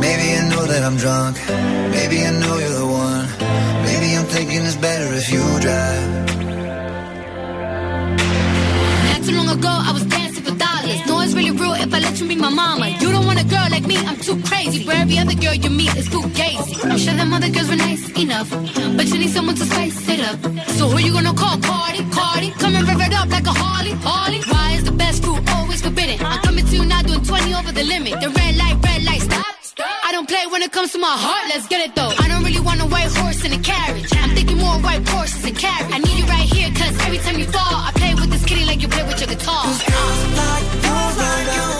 Maybe I know that I'm drunk. Maybe I know you're the one. Maybe I'm thinking it's better if you drive. You be my mama. You don't want a girl like me, I'm too crazy. For every other girl you meet is too gazy. I'm sure them other girls were nice enough, but you need someone to spice it up. So who you gonna call? Cardi, Cardi. Come and rev it up like a Harley, Harley. Why is the best fruit always forbidden? I'm coming to you now doing 20 over the limit. The red light, red light, stop. I don't play when it comes to my heart, let's get it though. I don't really want a white horse in a carriage. I'm thinking more white horses and carriage. I need you right here, cause every time you fall, I play with this kitty like you play with your guitar. Like you run around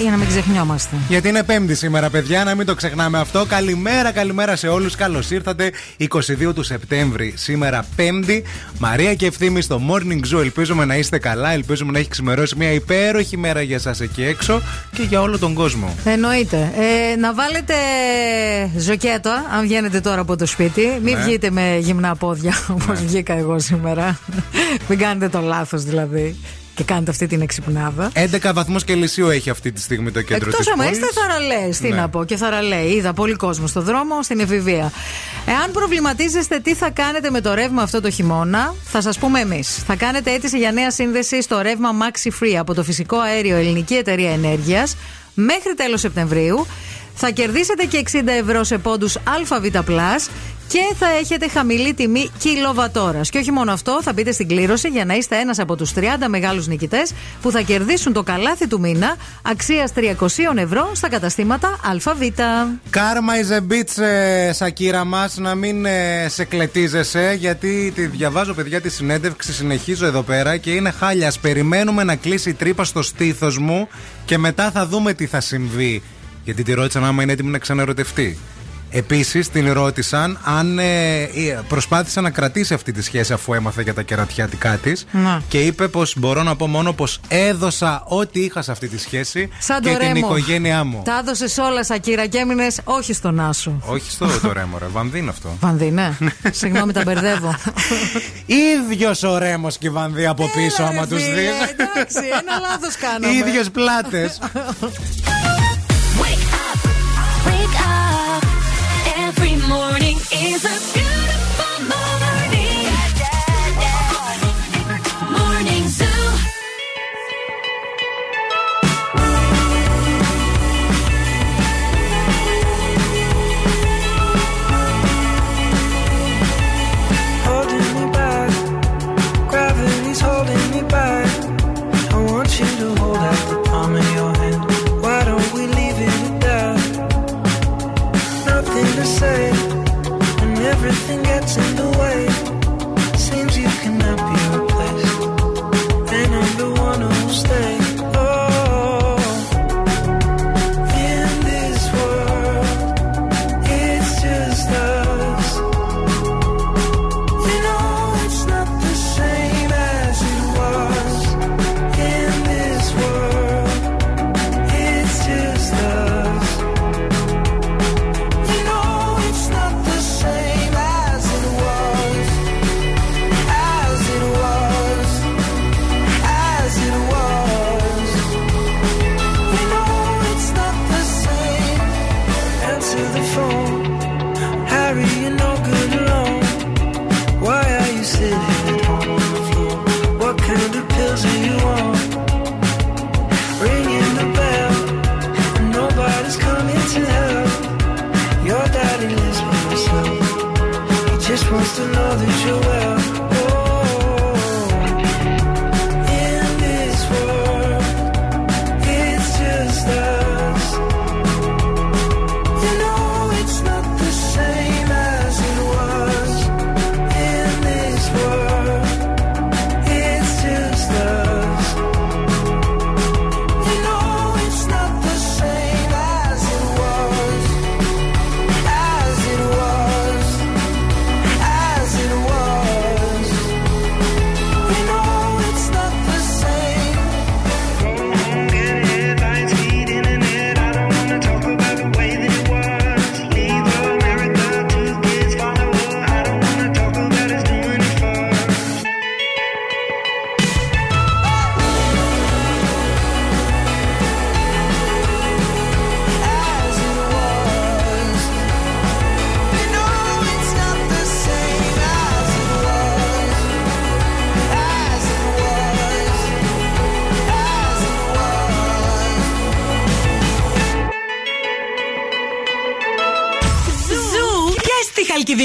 Για να μην ξεχνιόμαστε. Γιατί είναι Πέμπτη σήμερα, παιδιά, να μην το ξεχνάμε αυτό. Καλημέρα, καλημέρα σε όλους. Καλώς ήρθατε. 22 του Σεπτέμβρη, σήμερα Πέμπτη. Μαρία και ευθύμη στο Morning Zoo. Ελπίζουμε να είστε καλά. Ελπίζουμε να έχει ξημερώσει μια υπέροχη μέρα για εσά εκεί έξω και για όλο τον κόσμο. Εννοείται. Ε, να βάλετε ζοκέτο, αν βγαίνετε τώρα από το σπίτι. Μην Ναι. βγείτε με γυμνά πόδια, όπως βγήκα εγώ σήμερα. Μην κάνετε το λάθος δηλαδή. Και κάνετε αυτή την εξυπνάδα. 11 βαθμούς Κελσίου έχει αυτή τη στιγμή το κέντρο Εκτός της άμα πόλης. είστε θαραλέες, τι Ναι. να πω, και θαραλέοι. Είδα πολύ κόσμο στο δρόμο, στην εφηβεία. Εάν προβληματίζεστε τι θα κάνετε με το ρεύμα αυτό το χειμώνα, θα σας πούμε εμείς. Θα κάνετε αίτηση για νέα σύνδεση στο ρεύμα Maxi Free από το φυσικό αέριο Ελληνική Εταιρεία Ενέργειας μέχρι τέλος Σεπτεμβρίου. Θα κερδίσετε και 60 ευρώ σε πόντους ΑΒ+, και θα έχετε χαμηλή τιμή κιλοβατόρας. Και όχι μόνο αυτό, θα μπείτε στην κλήρωση για να είστε ένας από τους 30 μεγάλους νικητές που θα κερδίσουν το καλάθι του μήνα αξίας 300 ευρώ στα καταστήματα ΑΒ. Κάρμα is a bitch, ε, Σακύρα μας, να μην ε, σε κλετίζεσαι, γιατί τη διαβάζω, παιδιά, τη συνέντευξη. Συνεχίζω εδώ πέρα και είναι χάλια. Ας Περιμένουμε να κλείσει η τρύπα στο στήθος μου και μετά θα δούμε τι θα συμβεί. Γιατί τη ρώτησαν άμα είναι έτοιμη να ξαναρωτευτεί. Επίσης την ρώτησαν αν ε, ε, προσπάθησε να κρατήσει αυτή τη σχέση αφού έμαθε για τα κερατιάτικά της. Να. Και είπε πως μπορώ να πω μόνο πως έδωσα ό,τι είχα σε αυτή τη σχέση Σαν και το την Ρέμο. οικογένειά μου. Τα έδωσες όλα, Σακύρα, και έμεινες όχι στον Άσο. Όχι στο το ρέμο, ρε. Βανδύν αυτό. Βανδίνε. Συγγνώμη, τα μπερδεύω. ίδιος ο ρέμος και η βανδύ από πίσω, άμα τους Φίλε, δεις. Εντάξει, ένα λάθος κάναμε. ίδιες πλάτες. Wake up. Every morning is a everything gets in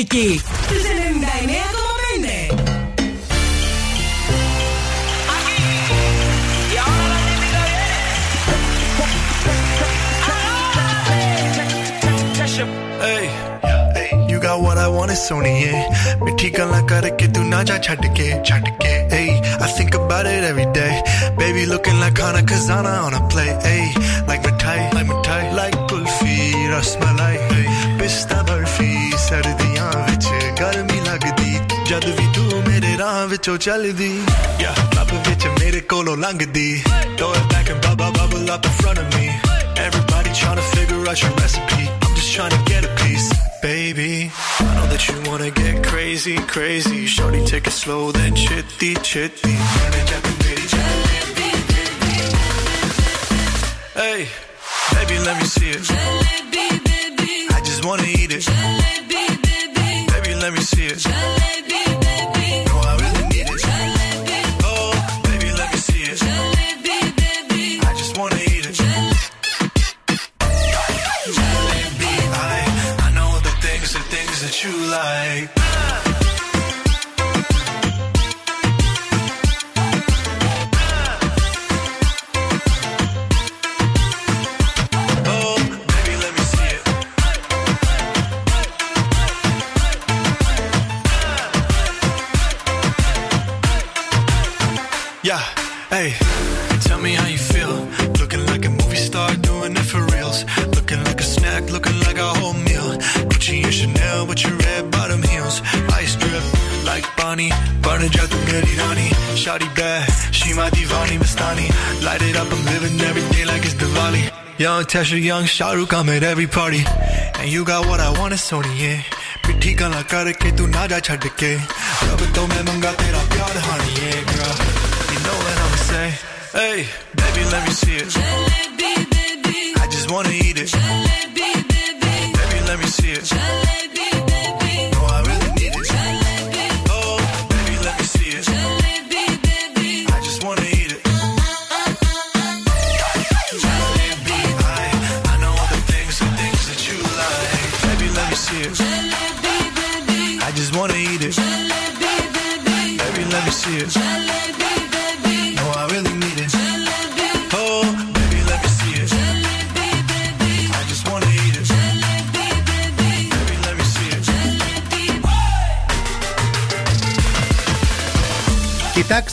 Θεσσαλονίκη. Hey, you got what I wanted, Sony. मिठी Hey, I think about it every day. Baby looking like Hana Kazana on a play. Hey, like मिठाई, like मिठाई, like kulfi, rasmalai, hey, पिस्ता बर्फी, सर्दी ਜਦ ਵੀ ਤੂੰ ਮੇਰੇ ਰਾਹ ਵਿੱਚੋਂ ਚੱਲਦੀ yeah ਲੱਭ ਵਿੱਚ ਮੇਰੇ ਕੋਲੋਂ ਲੰਘਦੀ throw it back and bubble bubble up in front of me everybody trying to figure out your recipe I'm just trying to get a piece baby I know that you wanna get crazy crazy shorty take it slow then chitty chitty Hey, baby, let me see it. I just wanna eat it. Baby, let me see it. Young Tesha, young Shahrukh, I'm at every party. And you got what I want, it's Sony, yeah. पिट्ठी गला करके तू ना जा छड़ के रब तो मैं मंगा तेरा प्यार हानी yeah, girl you know what I'ma say hey baby let me see it I just wanna eat it baby let me see it no shit.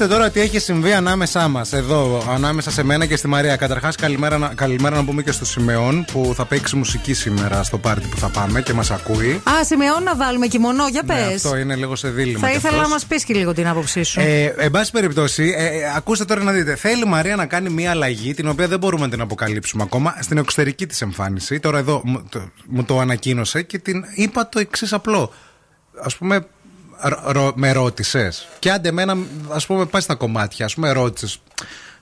Κοιτάξτε τώρα τι έχει συμβεί ανάμεσά μας. Εδώ, ανάμεσα σε μένα και στη Μαρία. Καταρχάς, καλημέρα, να- καλημέρα να πούμε και στο Σιμεών που θα παίξει μουσική σήμερα στο πάρτι που θα πάμε και μας ακούει. Α, σημειώνω να βάλουμε κοιμονό, για πες. Ναι, αυτό είναι λίγο σε δίλημα. Θα κι ήθελα να αυτός. μας πεις και λίγο την άποψή σου. Ε, εν πάση περιπτώσει, ε, ε, ακούστε τώρα να δείτε. Θέλει η Μαρία να κάνει μια αλλαγή, την οποία δεν μπορούμε να την αποκαλύψουμε ακόμα, στην εξωτερική της εμφάνιση. Τώρα εδώ μου το, μου το ανακοίνωσε και την είπα το εξής απλό. Α πούμε, ρω- ρω- με ρώτησες. Και άντε εμένα, ας πούμε, πάει στα κομμάτια. Α πούμε, ρώτησες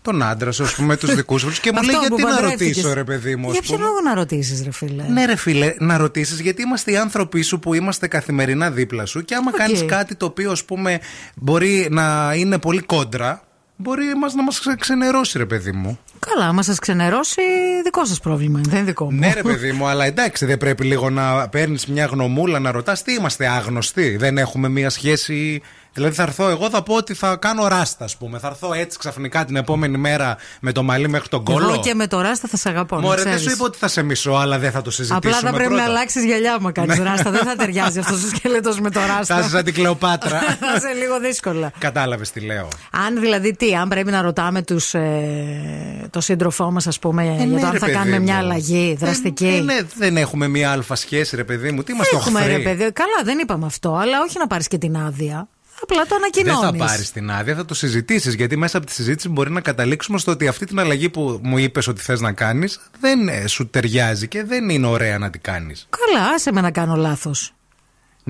τον άντρα σου, ας πούμε, τους δικούς σου. Και μου λέει, Αυτό που γιατί να παντρεύτηκες. ρωτήσω, ρε παιδί μου. ας Για ποιο πούμε; λόγο να ρωτήσεις, ρε φίλε; Ναι, ρε φίλε, να ρωτήσεις γιατί είμαστε οι άνθρωποι σου που είμαστε καθημερινά δίπλα σου και άμα Οκ. κάνεις κάνεις κάτι το οποίο, ας πούμε, μπορεί να είναι πολύ κόντρα, μπορεί μας, να μας ξενερώσει, ρε παιδί μου. Καλά, άμα σας ξενερώσει, δικό σας πρόβλημα είναι, δεν είναι δικό μου. Ναι, ρε παιδί μου, αλλά εντάξει, δεν πρέπει λίγο να παίρνεις μια γνωμούλα να ρωτάς τι είμαστε άγνωστοι. Δεν έχουμε μια σχέση. Δηλαδή θα έρθω εγώ, θα πω ότι θα κάνω ράστα, ας πούμε. Θα έρθω έτσι ξαφνικά την επόμενη μέρα με το μαλλί μέχρι τον κώλο. Εγώ και με το ράστα θα σε αγαπώ. να Μωρέ, δεν ξέρεις. σου είπα ότι θα σε μισώ, αλλά δεν θα το συζητήσουμε. Απλά θα πρέπει πρώτα. να αλλάξεις γυαλιά άμα κάνεις Ναι. ράστα. Δεν θα ταιριάζει αυτός ο σκέλετο με το ράστα. Θα είσαι σαν την Κλεοπάτρα. Θα είσαι λίγο δύσκολα. Κατάλαβες τι λέω. Αν δηλαδή τι, αν πρέπει να ρωτάμε τους, ε, το σύντροφό μας, ας πούμε, για ναι, το αν ρε θα παιδί κάνουμε μου. μια αλλαγή δραστική. Ε, ναι, δεν έχουμε μία αλφα σχέση, ρε παιδί μου. Τι είμαστε Έχουμε οχθροί. ρε παιδί. Καλά, δεν είπαμε αυτό, αλλά όχι να πάρεις και την άδεια. Απλά το Δεν ανακοινώνεις. θα πάρεις την άδεια, θα το συζητήσεις. Γιατί μέσα από τη συζήτηση μπορεί να καταλήξουμε στο ότι αυτή την αλλαγή που μου είπες ότι θες να κάνεις δεν ε, σου ταιριάζει και δεν είναι ωραία να την κάνεις. Καλά, άσε με να κάνω λάθος.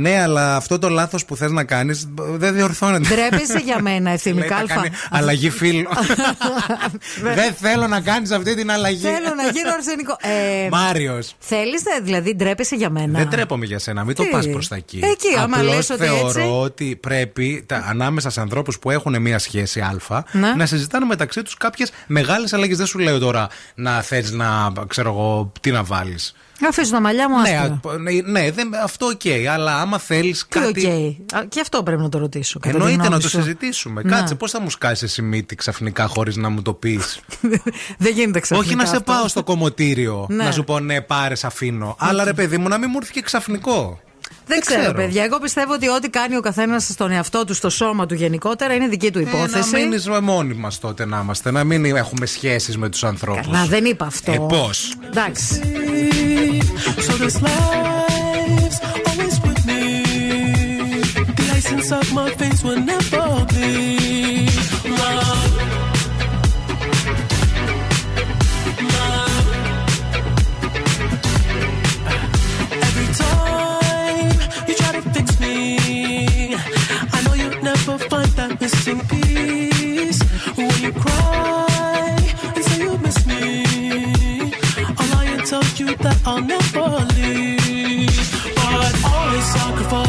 Ναι, αλλά αυτό το λάθος που θες να κάνεις δεν διορθώνεται. Ντρέπεσαι για μένα, ευθυμικά Λέει, θα αλφα. κάνει αλλαγή φίλου. δεν θέλω να κάνεις αυτή την αλλαγή. Θέλω να γίνω αρσενικό. Ε, Μάριος. Θέλεις, δηλαδή, ντρέπεσαι για μένα; Δεν τρέπομαι για σένα, μην το Τι; πας προς τα εκεί. Εκεί, άμα Απλώς λες ότι θεωρώ έτσι. ότι πρέπει τα, ανάμεσα σε ανθρώπους που έχουν μια σχέση Α Ναι. να συζητάνε μεταξύ τους κάποιες μεγάλες αλλαγές. Δεν σου λέω τώρα να θες να, ξέρω εγώ, τι να βάλεις. Αφήσω τα μαλλιά μου Ναι, άσπρα. α, ναι, ναι, δεν- αυτό οκ, αλλά άμα θέλεις Τι κάτι. οκ. Α, Και αυτό πρέπει να το ρωτήσω. κατά τη Εννοείται γνώμη να το σου. συζητήσουμε. Ναι. Κάτσε, πώς θα μου σκάσει εσύ μύτη ξαφνικά χωρίς να μου το πεις; Δεν γίνεται ξαφνικά. Όχι να σε αυτό. πάω στο κομμωτήριο Ναι. να σου πω ναι, πάρε, αφήνω. Αλλά ρε παιδί μου, να μην μου έρθει και ξαφνικό. Δεν ξέρω, ξέρω. παιδιά. Εγώ πιστεύω ότι ό,τι κάνει ο καθένας στον εαυτό του, στο σώμα του γενικότερα, είναι δική του υπόθεση. Ε, να μείνει μόνοι μας τότε να είμαστε, να μην έχουμε σχέσεις με τους ανθρώπους. Καλά, δεν είπα αυτό. Ε, πώς; Εντάξει. So this life's always with me. The license of my face will never bleed. Missing piece. When you cry and say you miss me, I'll lie and tell you that I'll never leave. But always sacrifice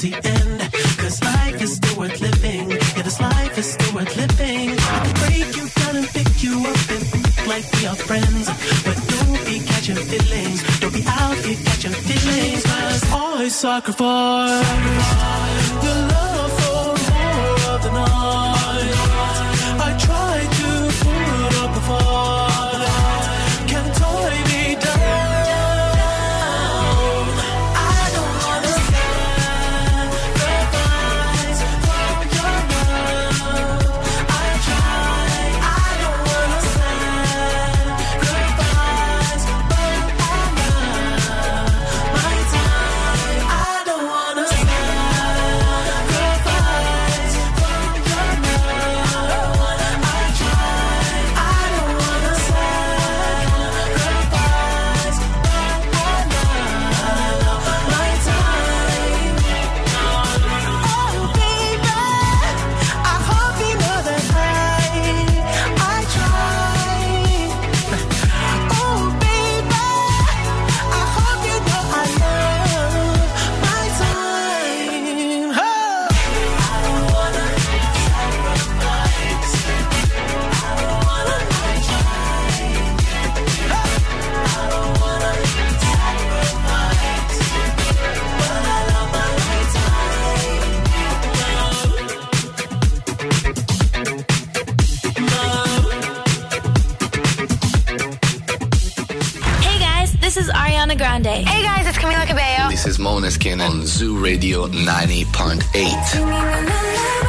the end. Cause life is still worth living. Yeah, this life is still worth living. I can break you down and pick you up and think like we are friends. But don't be catching feelings. Don't be out here catching feelings. Cause I sacrifice your Camila Cabello. This is Moneskin on Zoo Radio 90.8.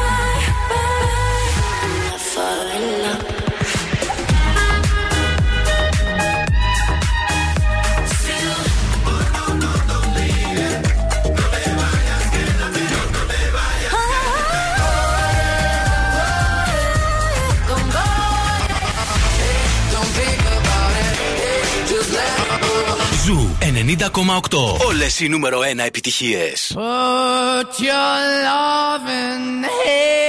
Όλες οι νούμερο 1 επιτυχίες. Put your loving hand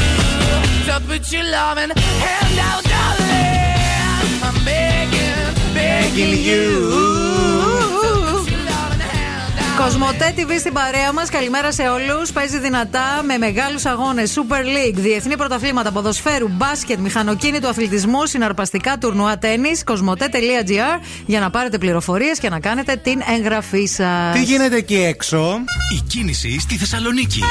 To put your loving hand out, darling; I'm begging, begging you. Κοσμοτέ TV στην παρέα μας. Καλημέρα σε όλους. Παίζει δυνατά με μεγάλους αγώνες Super League, διεθνή πρωταθλήματα ποδοσφαίρου, μπάσκετ, μηχανοκίνητου αθλητισμού, συναρπαστικά τουρνουά τέννη. Κοσμοτέ.gr για να πάρετε πληροφορίες και να κάνετε την εγγραφή σας. Τι γίνεται εκεί έξω; Η κίνηση στη Θεσσαλονίκη.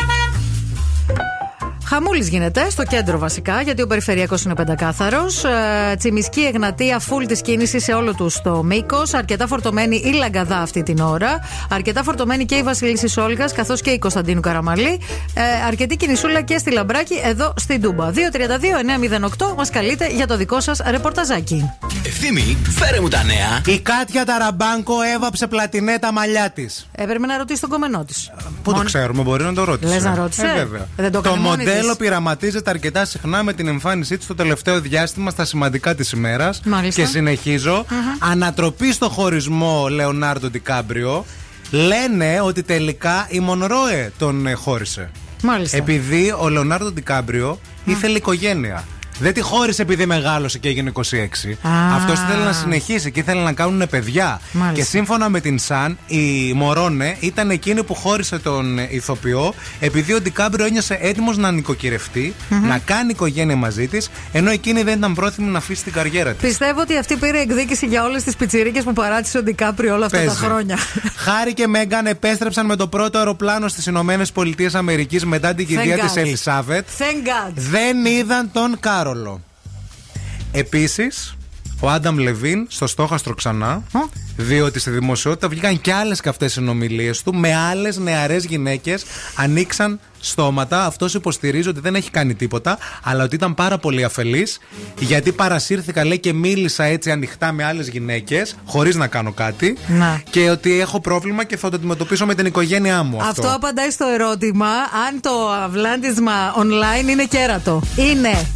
Χαμούλης γίνεται στο κέντρο βασικά, γιατί ο περιφερειακός είναι πεντακάθαρος. Ε, τσιμισκή Εγνατία, φουλ της κίνησης σε όλο τους το μήκος. Αρκετά φορτωμένη η Λαγκαδά αυτή την ώρα. Αρκετά φορτωμένη και η Βασιλίση Όλγα, καθώς και η Κωνσταντίνου Καραμαλή. Ε, αρκετή κινησούλα και στη Λαμπράκη, εδώ στην Τούμπα. 232-908 μας καλείτε για το δικό σας ρεπορταζάκι. Ευθύμη, φέρε μου τα νέα. Η Κάτια Ταραμπάνκο έβαψε πλατινέ τα μαλλιά της. Έπρεπε να ρωτήσεις τον κομμενό της. Πού το ξέρουμε, μπορεί να το ρώτησε. Λες να ρώτησε; Ε, βέβαια. Δεν το το έκανε μόνη μοντέλο της. πειραματίζεται αρκετά συχνά με την εμφάνισή τη το τελευταίο διάστημα στα σημαντικά της ημέρας. Μάλιστα. Και συνεχίζω. Ανατροπή στο χωρισμό Λεωνάρντο Ντικάμπριο. Λένε ότι τελικά η Μονρόε τον ε, χώρισε. Μάλιστα. Επειδή ο Λεωνάρντο Ντικάμπριο ήθελε οικογένεια. Δεν τη χώρισε επειδή μεγάλωσε και έγινε 26. Αυτό ήθελε να συνεχίσει και ήθελε να κάνουν παιδιά. Μάλιστα. Και σύμφωνα με την Σαν, η Μωρόνε ήταν εκείνη που χώρισε τον ε, ηθοποιό επειδή ο Ντικάμπριο ένιωσε έτοιμος να νοικοκυρευτεί, Μμμ. να κάνει οικογένεια μαζί της, ενώ εκείνη δεν ήταν πρόθυμη να αφήσει την καριέρα της. Πιστεύω ότι αυτή πήρε εκδίκηση για όλες τις πιτσιρίκες που παράτησε ο Ντικάπριο όλα αυτά τα Παίζει. χρόνια. Χάρη και Μέγαν επέστρεψαν με το πρώτο αεροπλάνο στις Ηνωμένες Πολιτείες Αμερικής μετά την κηδεία Thank της God. Ελισάβετ. Thank God. Δεν είδαν τον Κάρολο. Επίσης, ο Άνταμ Λεβίν στο στόχαστρο ξανά. Διότι στη δημοσιότητα βγήκαν και άλλες καυτές συνομιλίες του με άλλες νεαρές γυναίκες. Ανοίξαν στόματα. Αυτός υποστηρίζει ότι δεν έχει κάνει τίποτα, αλλά ότι ήταν πάρα πολύ αφελής. Γιατί παρασύρθηκα, λέει, και μίλησα έτσι ανοιχτά με άλλες γυναίκες, χωρίς να κάνω κάτι. Να. Και ότι έχω πρόβλημα και θα το αντιμετωπίσω με την οικογένειά μου. Αυτό. Αυτό απαντάει στο ερώτημα αν το αυλάντισμα online είναι κέρατο. Είναι.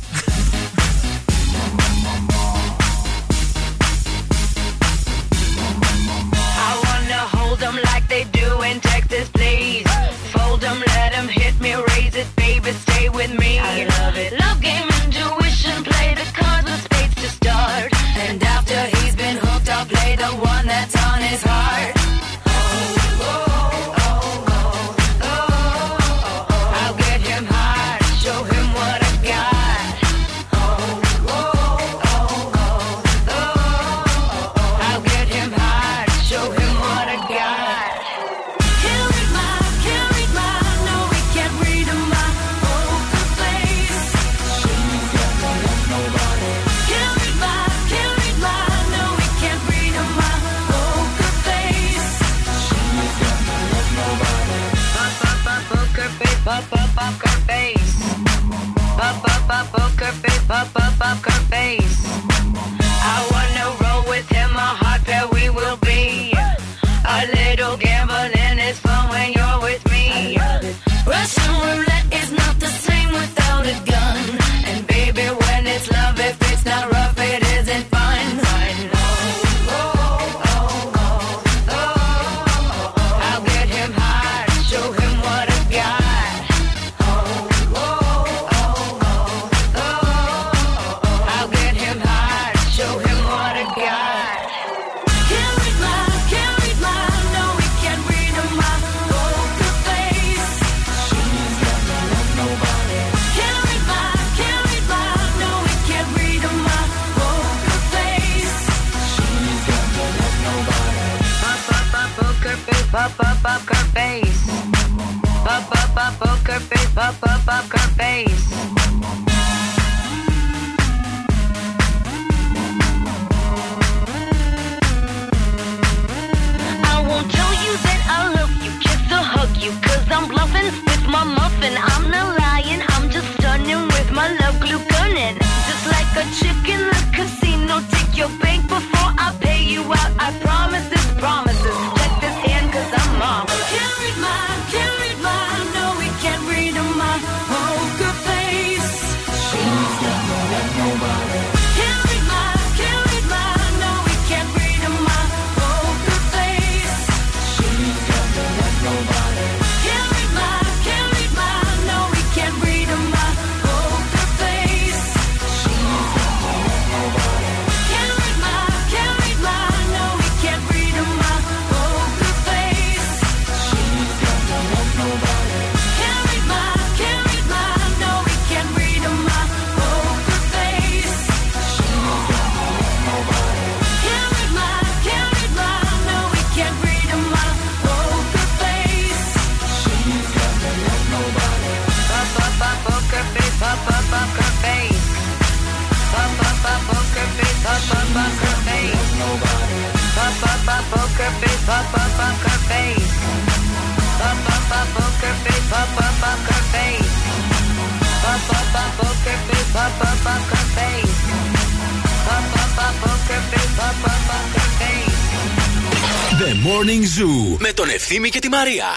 Ευθύμη και τη Μαρία.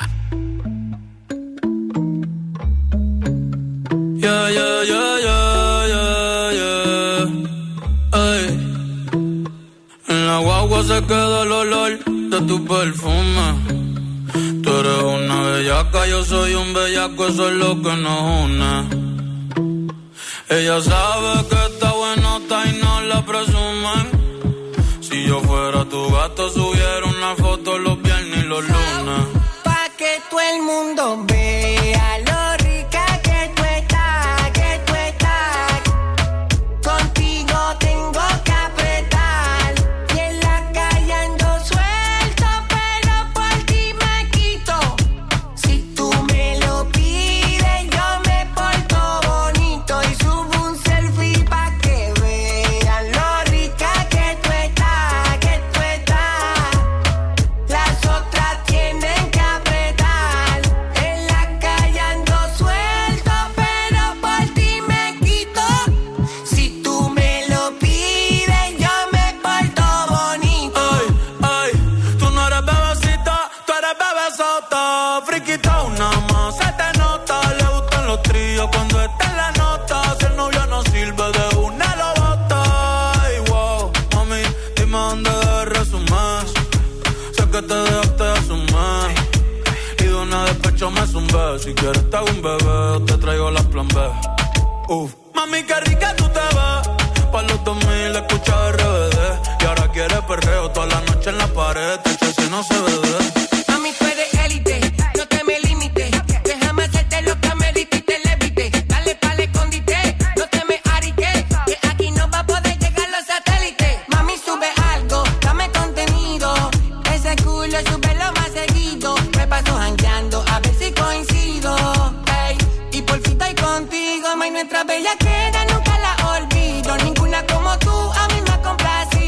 Yeah, yeah, yeah, yeah, yeah, yeah. Ay. En la guagua se queda el olor de tu perfume. Tú eres una bellaca, yo soy un bellaco, eso es lo que nos une. Ella sabe que está buenota y no la presumen. Si yo fuera tu gato, subiera una foto los lunes.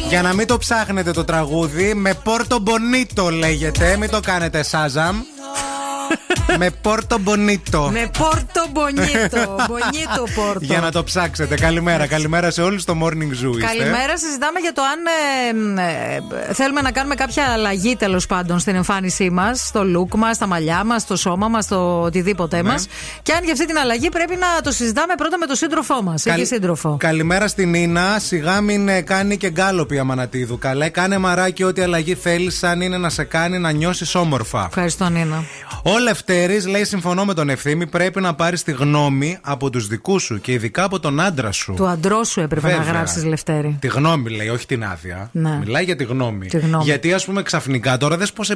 Για να μην το ψάχνετε το τραγούδι, με πόρτο bonito λέγεται, μην το κάνετε σαζαμ με Πόρτο Μπονίτο. Με πόρτο μπονίτο. Μπονίτο πόρτο. Για να το ψάξετε. Καλημέρα, καλημέρα σε όλους στο Morning Zoo. είστε. Καλημέρα. Συζητάμε για το αν ε, ε, θέλουμε να κάνουμε κάποια αλλαγή τέλος πάντων στην εμφάνισή μας, στο look μας, στα μαλλιά μας, στο σώμα μας, στο οτιδήποτε Ναι. μας. Και αν για αυτή την αλλαγή πρέπει να το συζητάμε πρώτα με τον σύντροφό μας. Έχει Καλ- σύντροφο. Καλημέρα στην Νίνα. Σιγά μην ε, κάνει και γκάλοπη αμανατίδου. Καλέ, κάνε μαράκι ό,τι αλλαγή θέλεις, αν είναι να σε κάνει να νιώσεις όμορφα. Ευχαριστώ, Νίνα. Ο Λευτέρη λέει: Συμφωνώ με τον ευθύμη. Πρέπει να πάρεις τη γνώμη από τους δικούς σου και ειδικά από τον άντρα σου. Του αντρός σου έπρεπε να Βέβαια. γράψεις, Λευτέρη. Τη γνώμη λέει, όχι την άδεια. Ναι. Μιλάει για τη γνώμη. Τη γνώμη. Γιατί ας πούμε ξαφνικά τώρα δες πώς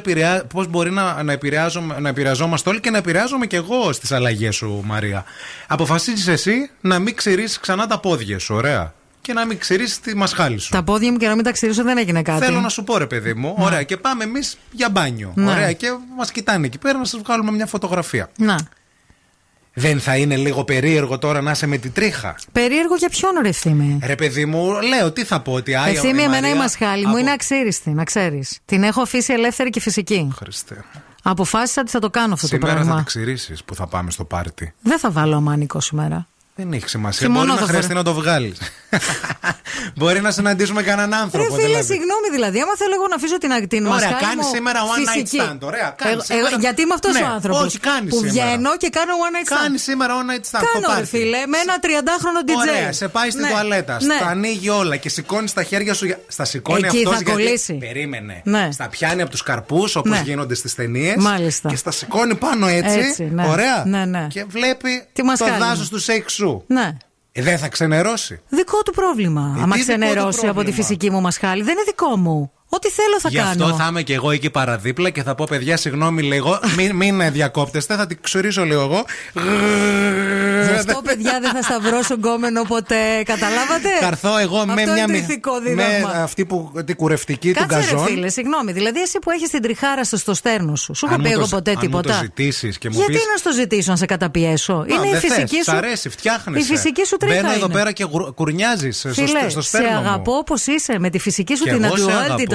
πώς μπορεί να, να, επηρεάζομαι- να επηρεαζόμαστε όλοι και να επηρεάζομαι και εγώ στις αλλαγές σου, Μαρία. Αποφασίζεις εσύ να μην ξηρίσει ξανά τα πόδια σου, ωραία. Και να μην ξηρίσει τη μασχάλη σου. Τα πόδια μου και να μην τα ξυρίσω δεν έγινε κάτι. Θέλω να σου πω, ρε παιδί μου, ωραία, και πάμε εμείς για μπάνιο. Ναι. Ωραία, και μας κοιτάνε εκεί πέρα να σας βγάλουμε μια φωτογραφία. Να. Δεν θα είναι λίγο περίεργο τώρα να είσαι με τη τρίχα; Περίεργο για ποιον ρε ευθύμη; Ρε παιδί μου, λέω τι θα πω, ότι άι, Ευθύμη, η εμένα η Μαρία μασχάλη μου από- είναι αξίριστη, να ξέρεις. Την έχω αφήσει ελεύθερη και φυσική. Χριστέ. Αποφάσισα ότι θα το κάνω αυτό Σήμερα το θα πράγμα. την ξηρίσει που θα πάμε στο πάρτι. Δεν θα βάλω αμάνικο σήμερα. Δεν έχει σημασία. Χειμώνα Μπορεί να θα χρειαστεί φορέ- να το βγάλεις. Μπορεί να συναντήσουμε κανέναν Ρε άνθρωπο. φίλε, δηλαδή. συγγνώμη δηλαδή. Άμα θέλω εγώ να αφήσω την, την Ωραία, μασχάλη κάνεις μου σήμερα one φυσική. night stand. Ωραία, κάνεις Εγώ- σήμερα. εγώ- γιατί είμαι αυτός Ναι, ο άνθρωπος. όχι, κάνεις Που σήμερα. βγαίνω και κάνω one night stand. Κάνεις σήμερα one night stand. στο Κάνω, ρε πάρτι. φίλε, με ένα 30χρονο DJ. Ωραία, σε πάει στην Ναι, τουαλέτα, ναι. στα ανοίγει όλα και σηκώνει τα χέρια σου. για- Στα σηκώνει Εκεί αυτός θα γιατί- κολλήσει. Περίμενε. Ναι. Στα πιάνει από τους καρπούς όπως Ναι. γίνονται στις ταινίες. Μάλιστα. Και στα σηκώνει πάνω έτσι. Έτσι, ναι. Ωραία. Ναι, ναι. Και βλέπει Τη το μασκάλη δάσος μου. του σεξ σου. Ναι. Ε, δεν θα ξενερώσει. Δικό του πρόβλημα. Ε, Άμα τι δικό του ξενερώσει από τη πρόβλημα; φυσική μου μασχάλη. Δεν είναι δικό μου. Ό,τι θέλω θα Γι' κάνω. αυτό θα είμαι και εγώ εκεί παραδίπλα και θα πω: Παιδιά, συγγνώμη λίγο, μην, μην διακόπτεστε, θα την ξουρίσω λίγο εγώ. Γι' αυτό, παιδιά, δεν θα σταυρώσω γκόμενο ποτέ. Καταλάβατε; Θα έρθω εγώ με Αυτό μια είναι το μη- ηθικό με δίδαγμα. αυτή που, την κουρευτική του Κάτσε ρε γκαζόν. φίλε, συγγνώμη. Δηλαδή, εσύ που έχεις την τριχάρα στο, στο στέρνο σου, σου έχω Αν πει μου εγώ το- ποτέ αν μου τίποτα. το ζητήσεις και μου Γιατί πεις- να στο ζητήσω, να σε καταπιέσω; είναι η δεν φυσική θες, σου. Σ' αρέσει, φτιάχνεσαι. Η φυσική σου τρίχα. Μπαίνω εδώ είναι. πέρα και κουρνιάζεις στο, Φίλε, στο σε στέρνο μου. αγαπώ όπως είσαι, με τη φυσική σου Και την εγώ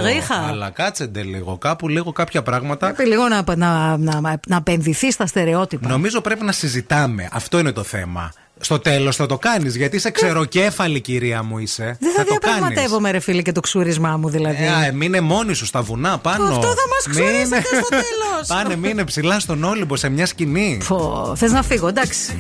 σε αντιουάλτη αγαπώ. τρίχα. Αλλά κάτσεντε λίγο. Κάπου λίγο κάποια πράγματα. Πρέπει λίγο να, να, να, να απενδυθεί στα στερεότυπα. Νομίζω πρέπει να συζητάμε. Αυτό είναι το θέμα. Στο τέλος θα το κάνεις. Γιατί είσαι ξεροκέφαλη, κυρία μου είσαι. Δεν θα, το κάνεις. διαπραγματεύομαι, ρε φίλε, και το ξούρισμά μου δηλαδή. Ε, α, μείνε μόνη σου στα βουνά πάνω. Αυτό θα μας Μείνε- ξουρίσετε στο τέλος. Πάνε, μείνε ψηλά στον Όλυμπο σε μια σκηνή. Φω, θες να φύγω, εντάξει.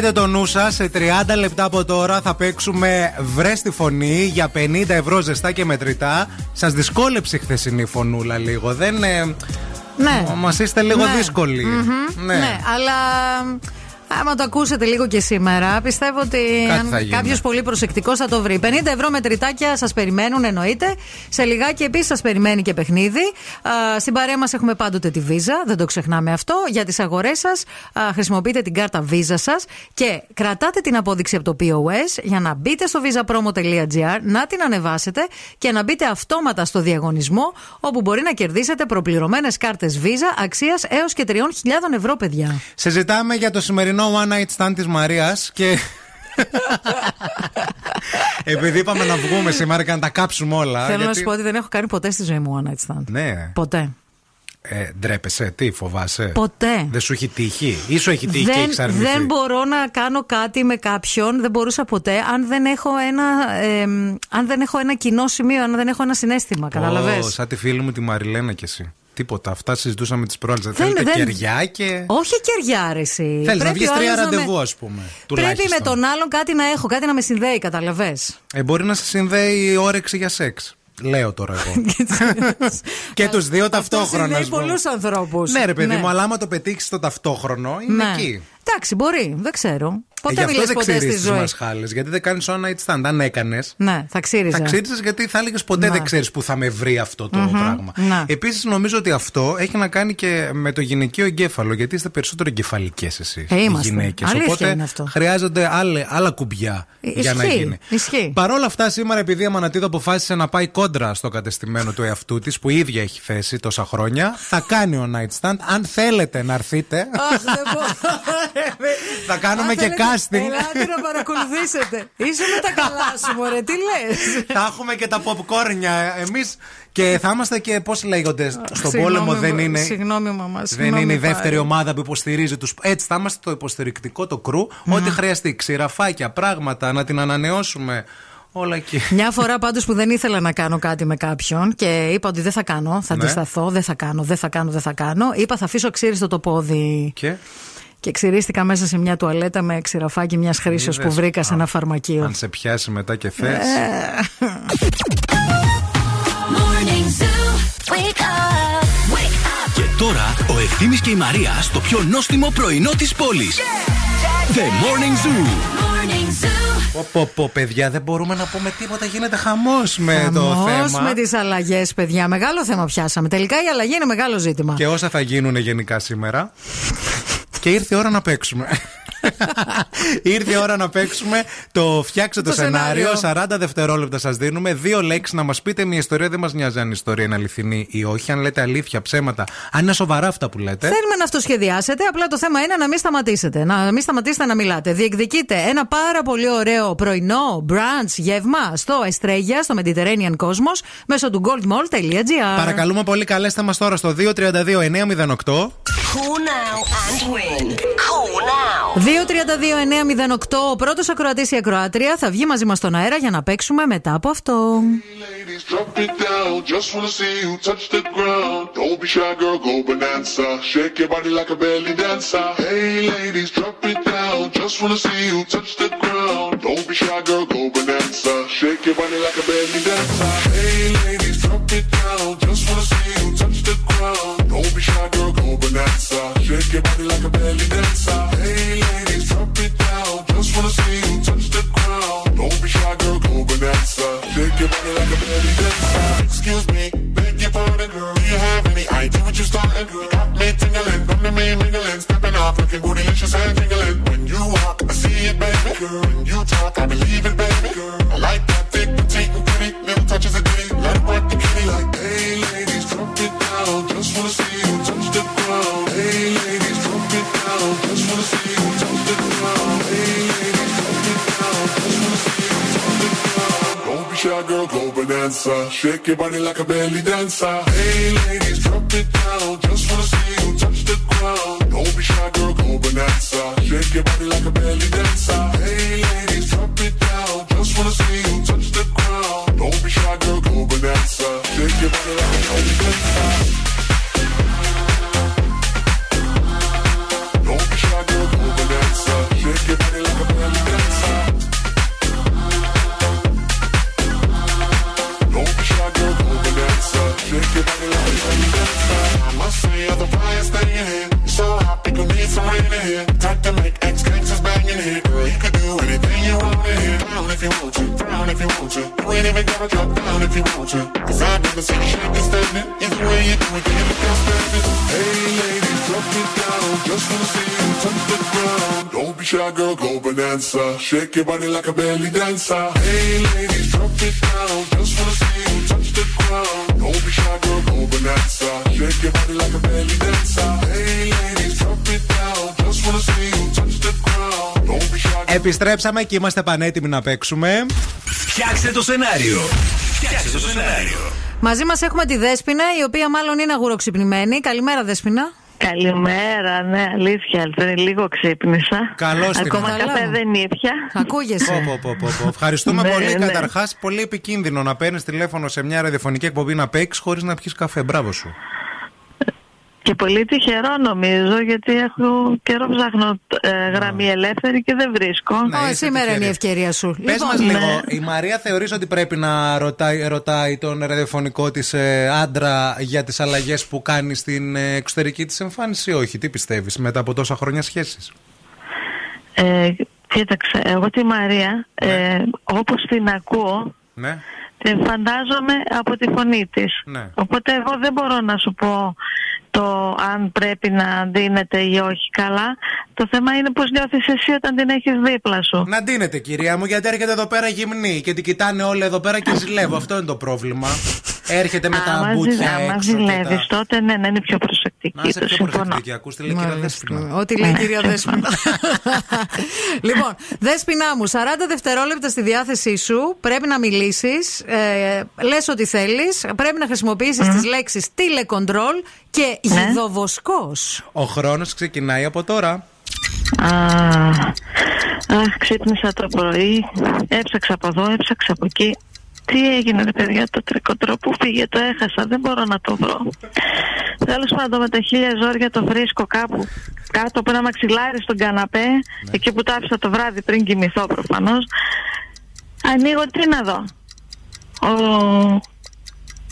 Έχετε το νου σας, σε 30 λεπτά από τώρα θα παίξουμε βρε τη φωνή για 50 ευρώ ζεστά και μετρητά. Σας δυσκόλεψε η χθεσινή φωνούλα λίγο. Δεν. Ε, Ναι. Μα είστε λίγο Ναι. δύσκολοι. Μμμ. Ναι. ναι, αλλά άμα το ακούσετε λίγο και σήμερα, πιστεύω ότι Κάτι θα αν γίνει. κάποιος πολύ προσεκτικός θα το βρει. 50 ευρώ μετρητάκια σας περιμένουν, εννοείται. Σε λιγάκι επίσης σας περιμένει και παιχνίδι. Α, στην παρέα μας έχουμε πάντοτε τη Visa, δεν το ξεχνάμε αυτό. Για τις αγορές σας χρησιμοποιείτε την κάρτα Visa σας και κρατάτε την απόδειξη από το POS για να μπείτε στο visapromo.gr, να την ανεβάσετε και να μπείτε αυτόματα στο διαγωνισμό όπου μπορεί να κερδίσετε προπληρωμένες κάρτες Visa αξίας έως και 3.000 ευρώ, παιδιά. Συζητάμε για το σημερινό One Night Stand της Μαρίας και. Επειδή είπαμε να βγούμε σήμερα και να τα κάψουμε όλα. Θέλω να γιατί- σου πω ότι δεν έχω κάνει ποτέ στη ζωή μου one night stand. Ναι. Ποτέ. Ε, ντρέπεσαι, τι φοβάσαι; Ποτέ. Δεν σου έχει τύχει; Ή σου έχει τύχει και Δεν, έχεις αρνηθεί; δεν μπορώ να κάνω κάτι με κάποιον, δεν μπορούσα ποτέ, αν δεν έχω ένα, εμ, αν δεν έχω ένα κοινό σημείο, αν δεν έχω ένα συνέστημα. Καταλαβες; Ω, σαν τη φίλη μου τη Μαριλένα κι εσύ. Τίποτα. Αυτά συζητούσαμε τις προάλλες. Δεν- Θέλετε δεν- κεριά και. Όχι κεριά, αρέσει. Θέλεις να βγεις τρία με... ραντεβού, ας πούμε. Πρέπει τουλάχιστον. με τον άλλον κάτι να έχω, κάτι να με συνδέει, καταλαβέ. Ε, μπορεί να σε συνδέει η όρεξη για σεξ. Λέω τώρα εγώ. και του δύο ταυτόχρονα. συνδέει ας πούμε. πολλούς ανθρώπους. Ναι, ρε παιδί Ναι. μου, αλλά άμα το πετύχεις το ταυτόχρονο, είναι Ναι. εκεί. Εντάξει, μπορεί, δεν ξέρω. Ποτέ ε, γι' αυτό μιλες δεν ποτέ στη ξέρει τις ζωή. μασχάλες. Γιατί δεν κάνεις one night stand. Αν έκανες. Ναι, θα ξύριζα. Θα ξύριζες γιατί θα έλεγες ποτέ Ναι. δεν ξέρεις που θα με βρει αυτό το Μμμ, πράγμα. ναι. Επίσης, νομίζω ότι αυτό έχει να κάνει και με το γυναικείο εγκέφαλο. Γιατί είστε περισσότερο εγκεφαλικές εσείς. Ε, οι είμαστε. γυναίκες. Αλήθεια Οπότε είναι αυτό. χρειάζονται άλλα, άλλα κουμπιά Ε, για να ισχύει, γίνει. ισχύει. Παρ' όλα αυτά, σήμερα, επειδή η Αμανατίδα αποφάσισε να πάει κόντρα στο κατεστημένο του εαυτού της, που η ίδια έχει θέσει τόσα χρόνια, θα κάνει ο night stand. Αν θέλετε να έρθετε, Αχ, δεν μπορώ. θα κάνουμε Αν και θέλετε casting. Ελάτε να παρακολουθήσετε. Είσαι με τα καλά σου, μωρέ, τι λες; θα έχουμε και τα popcornια εμείς και θα είμαστε και πώς λέγονται στον Συγγνώμη, πόλεμο δεν μα- είναι. Συγγνώμη, μαμά. Δεν συγγνώμη, είναι η δεύτερη Πάρη. ομάδα που υποστηρίζει του. Έτσι, θα είμαστε το υποστηρικτικό, το κρου. Ό,τι χρειαστεί. Ξηραφάκια, πράγματα, να την ανανεώσουμε. Όλα εκεί. Μια φορά πάντως που δεν ήθελα να κάνω κάτι με κάποιον και είπα ότι δεν θα κάνω, θα Ναι. αντισταθώ, δεν θα κάνω, δεν θα κάνω, δεν θα κάνω. Είπα θα αφήσω ξύριστο το πόδι. Και; Και ξυρίστηκα μέσα σε μια τουαλέτα με ξηραφάκι μιας χρήσεω που Είδες. βρήκα σε Α, ένα φαρμακείο. Αν σε πιάσει μετά και θες. Ε, Morning Zoo. Wake up. Wake up. Και τώρα ο Ευθύμης και η Μαρία στο πιο νόστιμο πρωινό της πόλης. The Morning Zoo. Morning Zoo. Πω, πω, πω, παιδιά, δεν μπορούμε να πούμε τίποτα. Γίνεται χαμός με το Χαμός θέμα. με τις αλλαγές, παιδιά. Μεγάλο θέμα πιάσαμε. Τελικά η αλλαγή είναι μεγάλο ζήτημα. Και όσα θα γίνουν γενικά σήμερα. Και ήρθε η ώρα να παίξουμε. ήρθε η ώρα να παίξουμε το φτιάξε το, Το σενάριο. σενάριο. 40 δευτερόλεπτα σας δίνουμε. Δύο λέξεις να μας πείτε μια ιστορία. Δεν μας νοιάζει αν η ιστορία είναι αληθινή ή όχι. Αν λέτε αλήθεια, ψέματα. Αν είναι σοβαρά αυτά που λέτε. Θέλουμε να αυτοσχεδιάσετε. Απλά το θέμα είναι να μην σταματήσετε. Να μην σταματήσετε να μιλάτε. Διεκδικείτε ένα πάρα πολύ ωραίο πρωινό brunch γεύμα στο Εστρέγια, στο Mediterranean Cosmos, μέσω του goldmall.gr. Παρακαλούμε πολύ, καλέστε μας τώρα στο 232-908. Call now and win. Call now. 232-908. Ο πρώτο ακροατή ή ακροάτρια θα βγει μαζί μα στον αέρα για να παίξουμε μετά από αυτό. Drop it down, just wanna see you touch the ground. Don't be shy, girl, go bonanza. Shake your body like a belly dancer. Hey, ladies, drop it down, just wanna see you touch the ground. Don't be shy, girl, your body like a belly Shake your body like a belly dancer. Hey ladies, drop it down. Just wanna see you touch the ground. Don't be shy, girl, go bonanza. Shake your body like a belly dancer. Hey ladies, drop it down. Just wanna see you touch the ground. Don't be shy. Επιστρέψαμε και είμαστε πανέτοιμοι να παίξουμε. Φτιάξτε το σενάριο. Φτιάξτε το σενάριο. Μαζί μα έχουμε τη Δέσπινα, η οποία μάλλον είναι αγουροξυπνημένη. Καλημέρα, Δέσπινα. Καλημέρα, ναι, αλήθεια. Δεν λίγο ξύπνησα. Καλώς την Ακόμα ήρθατε. καφέ δεν ήπια. Ακούγεσαι. Πω, πω, πω, πω, πω. Ευχαριστούμε Ναι, πολύ. ναι. Καταρχάς, πολύ επικίνδυνο να παίρνεις τηλέφωνο σε μια ραδιοφωνική εκπομπή να παίξεις χωρίς να πιεις καφέ. Μπράβο σου. Και πολύ τυχερό νομίζω γιατί έχω καιρό ψάχνω ε, γραμμή ελεύθερη και δεν βρίσκω. Ναι, είσαι σήμερα είναι η τυχερή. ευκαιρία σου. Πες Λοιπόν, μας λίγο, ναι. η Μαρία θεωρείς ότι πρέπει να ρωτάει, ρωτάει τον ραδιοφωνικό της άντρα για τις αλλαγές που κάνει στην ε, εξωτερική της εμφάνιση ή όχι; Τι πιστεύεις μετά από τόσα χρόνια σχέσει. Ε, κοίταξε, εγώ τη Μαρία, ε, όπως την ακούω, Ναι. την φαντάζομαι από τη φωνή της. Ναι. Οπότε εγώ δεν μπορώ να σου πω το αν πρέπει να ντύνεται ή όχι καλά. Το θέμα είναι πώς νιώθεις εσύ όταν την έχεις δίπλα σου. Να ντύνετε, κυρία μου, γιατί έρχεται εδώ πέρα γυμνή και την κοιτάνε όλοι εδώ πέρα και ζηλεύω. Αυτό είναι το πρόβλημα. Έρχεται με τα Άμα, ζη- μπουτια άμα έξω. και ζηλεύεις τα- τότε ναι, να είναι πιο προσεκτική προσεκτική. Να πιο ακούστε. Ό,τι λέει ναι. κυρία Δέσποινα. λοιπόν, δέσπινά μου, 40 δευτερόλεπτα στη διάθεσή σου. Πρέπει να μιλήσεις. Ε, Λες ό,τι θέλεις. Πρέπει να χρησιμοποιήσεις mm. τις λέξεις τηλεκοντρόλ και ναι. γιδοβοσκός. Ο χρόνος ξεκινάει από τώρα. Αχ, ξύπνησα το πρωί, έψαξα από εδώ, έψαξα από εκεί, τι έγινε ρε παιδιά το τρικοτρό που φύγε το έχασα δεν μπορώ να το βρω. Τέλος πάντων με τα χίλια ζόρια το βρίσκω κάπου κάτω από ένα μαξιλάρι στον καναπέ ναι. εκεί που το άφησα το βράδυ πριν κοιμηθώ προφανώς. Ανοίγω τι να δω. Ο...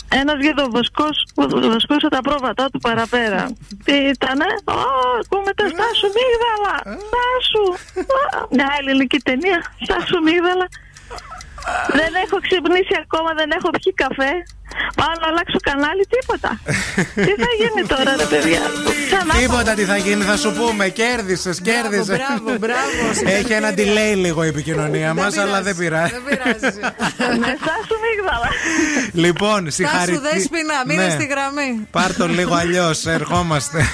Ένας γεδοβοσκός βοσκούσε τα πρόβατά του παραπέρα. Τι ήτανε; Ω, ακούμε τα Στάσου Μίγδαλα Στάσου Μια ελληνική ταινία Στάσου Μίγδαλα δεν έχω ξυπνήσει ακόμα, δεν έχω πιει καφέ. Πάω να αλλάξω κανάλι, τίποτα. τι θα γίνει τώρα, ρε παιδιά; Τίποτα τι θα γίνει, θα σου πούμε. Κέρδισες, κέρδισε. Μπράβο, μπράβο. Έχει ένα delay λίγο η επικοινωνία μας, αλλά δεν πειράζει. Δεν πειράζει. Ναι, Στάσου μίγδαλα. Λοιπόν, συγχαρητήρια. σου δέσπινα, μείνε ναι. στη γραμμή. Πάρτο λίγο αλλιώς, ερχόμαστε.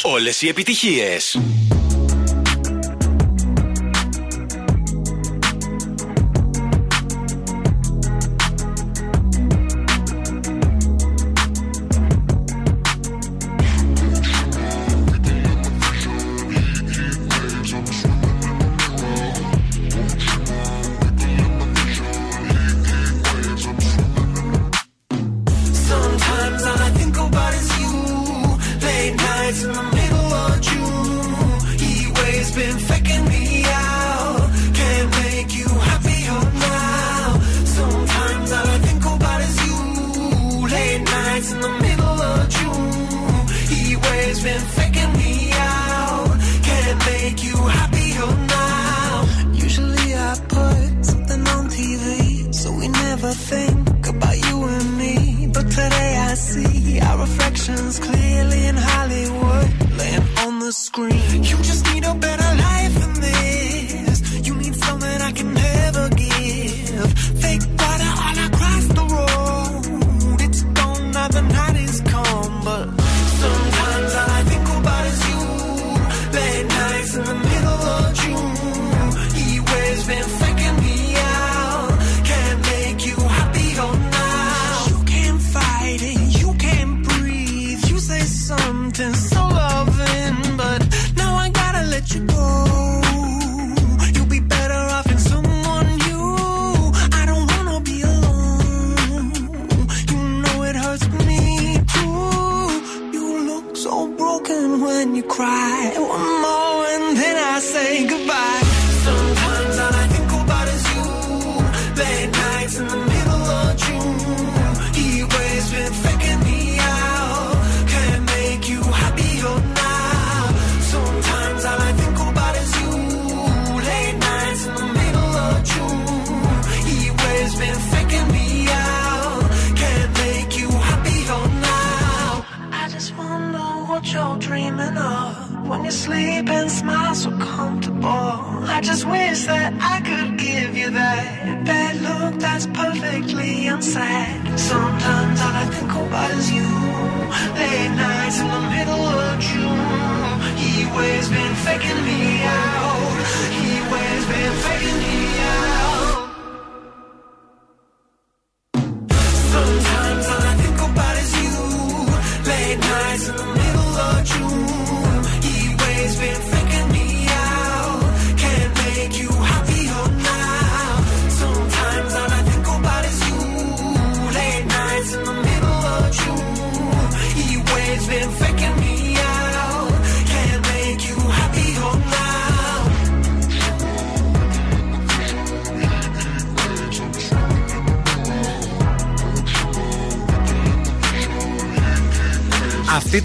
Σταθμό. Όλες οι επιτυχίες.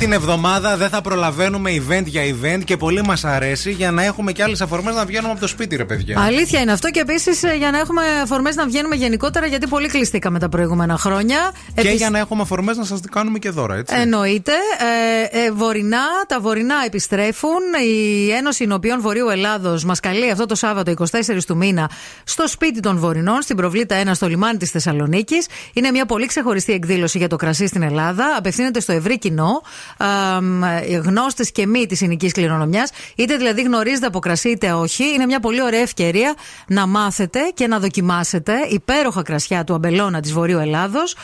Την εβδομάδα δεν θα προλαβαίνουμε event για event και πολύ μας αρέσει για να έχουμε και άλλες αφορμές να βγαίνουμε από το σπίτι, ρε παιδιά. Αλήθεια είναι αυτό και επίσης για να έχουμε αφορμές να βγαίνουμε γενικότερα γιατί πολύ κλειστήκαμε τα προηγούμενα χρόνια. Και Επίσης- για να έχουμε αφορμές να σας κάνουμε και δώρα, έτσι. Εννοείται. Ε, ε, βορεινά, τα βορεινά επιστρέφουν. Η Ένωση Νοποιών Βορείου Ελλάδος μας καλεί αυτό το Σάββατο 24 του μήνα στο σπίτι των Βορεινών, στην Προβλήτα 1 στο λιμάνι της Θεσσαλονίκης. Είναι μια πολύ ξεχωριστή εκδήλωση για το κρασί στην Ελλάδα. Απευθύνεται στο ευρύ κοινό, γνώστες και μη της συνοική κληρονομιάς. Είτε δηλαδή γνωρίζετε από κρασί είτε όχι. Είναι μια πολύ ωραία ευκαιρία να μάθετε και να δοκιμάσετε υπέροχα κρασιά του αμπελώνα της Βορείου Ελλάδος.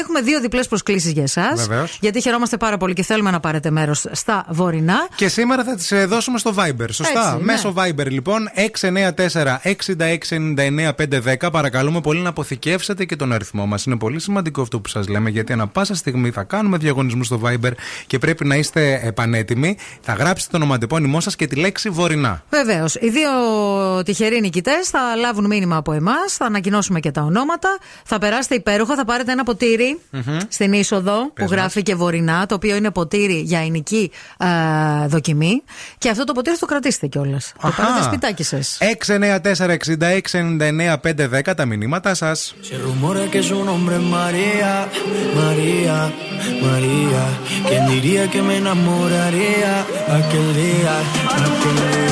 Έχουμε δύο διπλές προσκλήσεις για εσάς. Βεβαίως. Γιατί χαιρόμαστε πάρα πολύ και θέλουμε να πάρετε μέρος στα βορεινά. Και σήμερα θα τις δώσουμε στο Viber, σωστά; Έτσι, ναι. Μέσω Viber λοιπόν 694-6699-510. Παρακαλούμε πολύ να αποθηκεύσετε και τον αριθμό μας. Είναι πολύ σημαντικό αυτό που σας λέμε, γιατί ανα πάσα στιγμή θα κάνουμε διαγωνισμούς στο Viber και πρέπει να είστε επανέτοιμοι. Θα γράψετε το ονοματεπώνυμό σας και τη λέξη Βορεινά. Βεβαίως. Οι δύο τυχεροί νικητές θα λάβουν μήνυμα από εμάς, θα ανακοινώσουμε και τα ονόματα. Θα περάσετε υπέροχα, θα πάρετε ένα ποτήρι Μμμ. στην είσοδο που Πες γράφει και βορεινά, το οποίο είναι ποτήρι για ελληνική ε, δοκιμή. Και αυτό το ποτήρι θα το κρατήσετε κιόλας. Το Αχα. πάρετε σπιτάκι σας. 694-6699-510 τα μηνύματά σας. Se rumora que su nombre es María, María, María. ¿Quién diría que me enamoraría aquel día, aquel?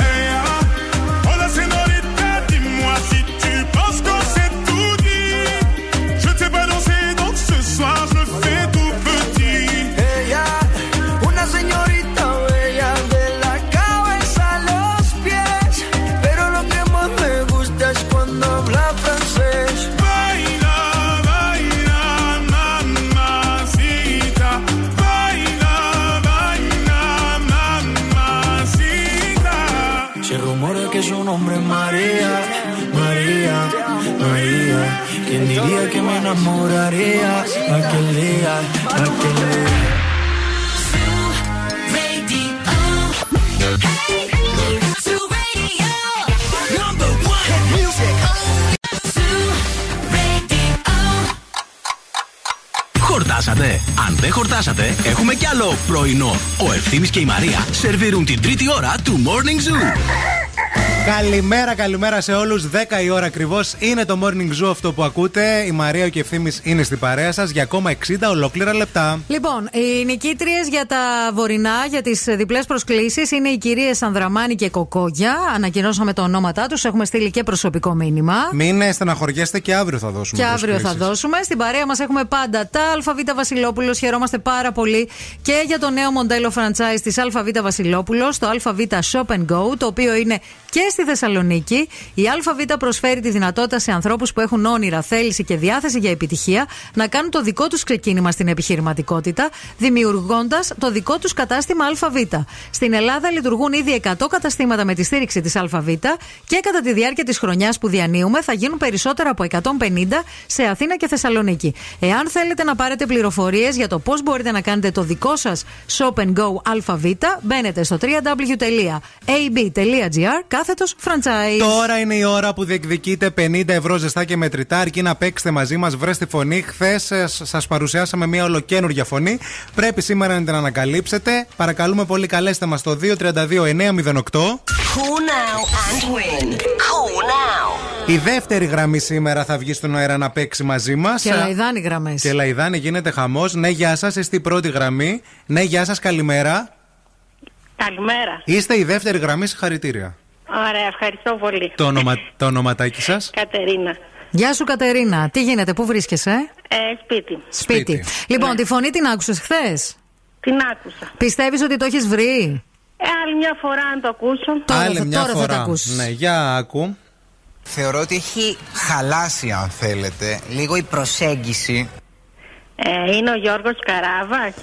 ¿Quién diría que me enamoraría aquel día, aquel día? Χορτάσατε. Αν δεν χορτάσατε, έχουμε κι άλλο πρωινό. Ο Ευθύμης και η Μαρία σερβίρουν την τρίτη ώρα του Morning Zoo. Καλημέρα, καλημέρα σε όλους. 10 η ώρα ακριβώς είναι το morning zoo αυτό που ακούτε. Η Μαρία και ο Ευθύμη είναι στην παρέα σας για ακόμα 60 ολόκληρα λεπτά. Λοιπόν, οι νικήτριες για τα βορεινά, για τις διπλές προσκλήσεις είναι οι κυρίες Ανδραμάνη και Κοκόγια. Ανακοινώσαμε τα ονόματά τους, έχουμε στείλει και προσωπικό μήνυμα. Μην ε, στεναχωριέστε και αύριο θα δώσουμε. Και αύριο θα προσκλήσεις. δώσουμε. Στην παρέα μας έχουμε πάντα τα ΑΒ Βασιλόπουλος. Χαιρόμαστε πάρα πολύ και για το νέο μοντέλο franchise της ΑΒ Βασιλόπουλος, το ΑΒ Shop and Go, το οποίο είναι και στη Θεσσαλονίκη. Η ΑΒ προσφέρει τη δυνατότητα σε ανθρώπους που έχουν όνειρα, θέληση και διάθεση για επιτυχία να κάνουν το δικό τους ξεκίνημα στην επιχειρηματικότητα, δημιουργώντας το δικό τους κατάστημα ΑΒ. Στην Ελλάδα λειτουργούν ήδη 100 καταστήματα με τη στήριξη της ΑΒ και κατά τη διάρκεια της χρονιάς που διανύουμε θα γίνουν περισσότερα από 150 σε Αθήνα και Θεσσαλονίκη. Εάν θέλετε να πάρετε πληροφορίες για το πώς μπορείτε να κάνετε το δικό σας shop and go ΑΒ, μπαίνετε στο www.ab.gr κάθετο franchise. Τώρα είναι η ώρα που διεκδικείτε 50 ευρώ ζεστά και μετρητά. Αρκεί να παίξετε μαζί μας, βρέστε φωνή. Χθες σας παρουσιάσαμε μια ολοκένουργια φωνή. Πρέπει σήμερα να την ανακαλύψετε. Παρακαλούμε πολύ, καλέστε μας στο 232-908. Call now and win. Call now. Η δεύτερη γραμμή σήμερα θα βγει στον αέρα να παίξει μαζί μας. Και λαϊδάνει γραμμές. Και λαϊδάνει, γίνεται χαμός. Ναι, γεια σας, είστε η πρώτη γραμμή. Ναι, γεια σας, καλημέρα. Καλημέρα. Είστε η δεύτερη γραμμή, συγχαρητήρια. Ωραία, ευχαριστώ πολύ. Το, όνομα, το ονοματάκι σας; Κατερίνα. Γεια σου Κατερίνα, τι γίνεται, πού βρίσκεσαι; Ε, σπίτι. Σπίτι. Λοιπόν, Ναι. τη φωνή την άκουσες χθες; Την άκουσα. Πιστεύεις ότι το έχεις βρει; Ε, άλλη μια φορά αν το ακούσω. Άλλη μια φορά. Ναι, για άκου. Θεωρώ ότι έχει χαλάσει, αν θέλετε, λίγο η προσέγγιση. Ε, είναι ο Γιώργος Καράβας.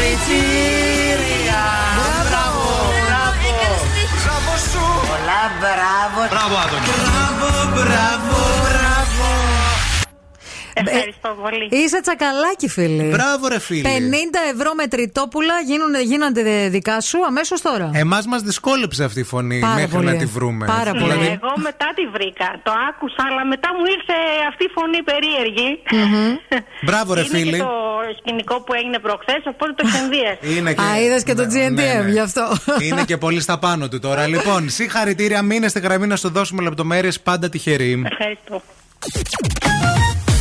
Ριτσίρια! Μπράβο. Μπράβο, Άδωνη. Μπράβο, μπράβο, μπράβο. Ευχαριστώ πολύ. Είσαι τσακαλάκι, φίλε. Μπράβο, ρε φίλε. 50 ευρώ με τριτόπουλα γίνουν, γίνονται δικά σου αμέσως τώρα. Εμάς μας δυσκόλεψε αυτή η φωνή Πάρα μέχρι πολύ. να τη βρούμε. Πάρα πολύ. Ναι, εγώ μετά τη βρήκα. Το άκουσα, αλλά μετά μου ήρθε αυτή η φωνή περίεργη. Μπράβο, ρε Είναι φίλε. και το σκηνικό που έγινε προχθές, οπότε το συνδύασα. Είναι και... Α, είδες και το Ναι, GNTM ναι, ναι. γι' αυτό. Είναι και πολύ στα πάνω του τώρα. λοιπόν, συγχαρητήρια. Μείνε στη γραμμή να σου δώσουμε λεπτομέρειες πάντα τυχερή. Ευχαριστώ.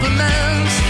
compliments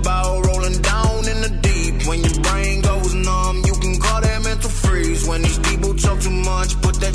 about rolling down in the deep? When your brain goes numb, you can call that mental freeze. When these people talk too much, put that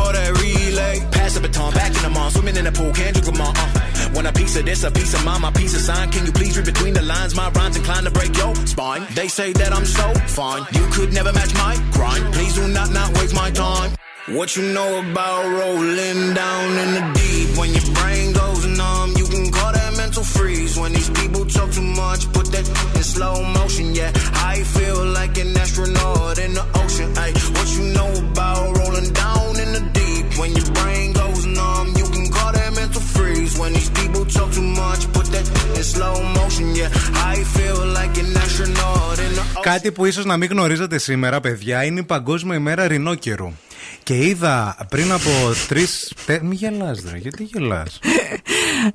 relay. Pass the baton, back in the mall, swimming in the pool, can't drink them all. Uh. Want a piece of this, a piece of mine, my piece of sign. Can you please read between the lines? My rhymes inclined to break your spine. They say that I'm so fine, you could never match my grind. Please do not not waste my time. What you know about rolling down in the deep? When your brain goes numb, you can call that mental freeze when these people talk too much. Put that in slow motion, yeah. I feel like an astronaut in the ocean. Ay, what you know about rolling When these people talk too much, put that in slow motion, yeah. I feel like an astronaut in the ocean. Κάτι που ίσω να μην γνωρίζετε σήμερα, παιδιά, είναι η Παγκόσμια ημέρα ρινόκερου. Και είδα πριν από τρεις. Μην γελάς, ρε, γιατί γελάς;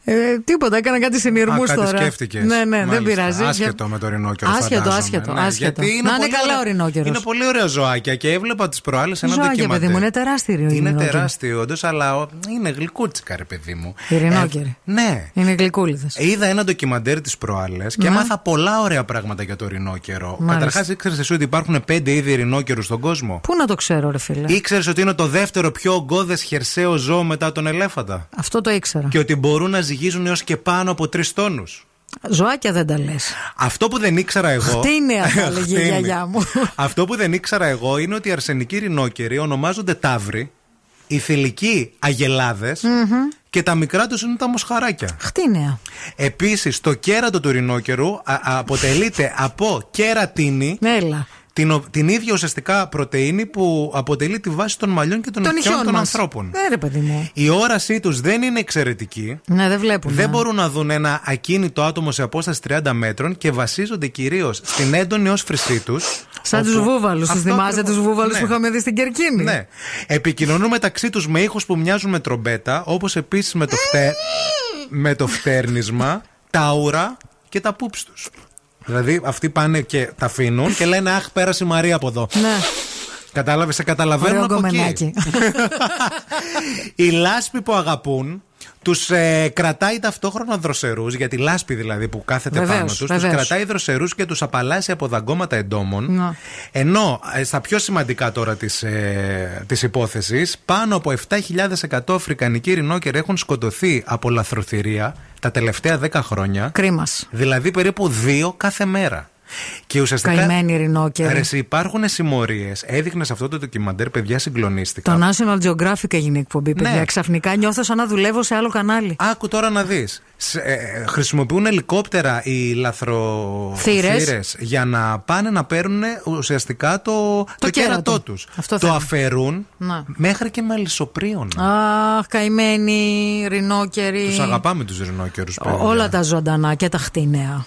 Ε, τίποτα, έκανα κάτι συνειρμού κάτι τώρα. σκέφτηκες. Ναι, ναι, δεν Μάλιστα. πειράζει. Άσχετο με το ρινόκερο. Άσχετο, φαντάζομαι. άσχετο, Ναι, άσχετο. γιατί είναι Να είναι πολύ καλά ωραία- ο ρινόκερος. Είναι πολύ ωραία ζωάκια και έβλεπα τις προάλλες ένα Ζωάκια, ντοκιμαντέρ. παιδί μου, είναι τεράστιο η Είναι ρινόκερο. τεράστιο, όντως, αλλά ο- είναι γλυκούτσικα, ρε παιδί μου. Η ρινόκερη. Ε, ναι. Είναι γλυκούλιδες. Είδα ένα ντοκιμαντέρ τις προάλλες και Ναι. έμαθα πολλά ωραία πράγματα για το ρινόκερο. Μάλιστα. Καταρχάς, ήξερες εσύ ότι υπάρχουν πέντε είδη ρινόκερου στον κόσμο; Πού να το ξέρω, ρε φίλε. Ήξερες ότι είναι το δεύτερο πιο ογκώδες χερσαίο ζώο μετά τον ελέφαντα. Αυτό το ήξερα. Και ότι μπορούν να ζυγίζουν έως και πάνω από τρεις τόνους. Ζωάκια δεν τα λες. Αυτό που δεν ήξερα εγώ. Χτίνια, θα έλεγε η Χτίνια. γιαγιά μου. Αυτό που δεν ήξερα εγώ είναι ότι οι αρσενικοί ρινόκεροι ονομάζονται ταύροι, οι θηλυκοί αγελάδες και τα μικρά τους είναι τα μοσχαράκια. Χτίνια. Επίσης, το κέρατο του ρινόκερου α- α- αποτελείται από κερατίνη. Έλα. Την, ο- την ίδια ουσιαστικά πρωτενη που αποτελεί τη βάση των μαλλιών και των, Των νυχιών ηχιών των μας. ανθρώπων. Ναι, ρε παιδί μου. Η όρασή τους δεν είναι εξαιρετική. Ναι, δεν βλέπουν. Δεν μπορούν να δουν ένα ακίνητο άτομο σε απόσταση 30 μέτρων και βασίζονται κυρίως στην έντονη ω φρυσή τους. Σαν τους βούβαλους. Τους θυμάσαι τους βούβαλους Ναι. που είχαμε δει στην Κερκίνη; Ναι. Επικοινωνούν μεταξύ τους με ήχους που μοιάζουν με τρομπέτα, όπως επίσης με, το φτε... με το φτέρνισμα, τα ουρα και τα πούψ τους. Δηλαδή αυτοί πάνε και τα αφήνουν και λένε Αχ, πέρασε η Μαρία από εδώ. Ναι. Κατάλαβες, σε καταλαβαίνουν Ωραίο από εκεί. γκομενάκι. Η λάσπη που αγαπούν τους ε, κρατάει ταυτόχρονα δροσερούς, για τη λάσπη δηλαδή που κάθεται Βεβαίως, πάνω τους, τους βεβαίως. κρατάει δροσερούς και τους απαλλάσσει από δαγκώματα εντόμων. Να. Ενώ ε, στα πιο σημαντικά τώρα της ε, της υπόθεσης, πάνω από 7.100 Αφρικανικοί ρινόκεροι έχουν σκοτωθεί από λαθροθυρία τα τελευταία 10 χρόνια. Κρίμα. Δηλαδή περίπου δύο κάθε μέρα. Και ουσιαστικά. Καημένοι ρινόκεροι. Ρε, εσύ, υπάρχουν συμμορίες. Έδειχνε σε αυτό το ντοκιμαντέρ, παιδιά, συγκλονίστηκα. Το National Geographic έγινε εκπομπή, παιδιά. Ναι. Ξαφνικά νιώθω σαν να δουλεύω σε άλλο κανάλι. Άκου τώρα να δεις. χρησιμοποιούν ελικόπτερα οι λαθροθύρες Θύρες. για να πάνε να παίρνουν ουσιαστικά το, το, κέρατο. κέρατό τους. Αυτό Το θέλει. αφαιρούν Να. μέχρι και με αλυσοπρίων. Αχ, καημένοι ρινόκεροι. Τους αγαπάμε τους ρινόκερους, Ό- Όλα τα ζωντανά και τα χτίνεα.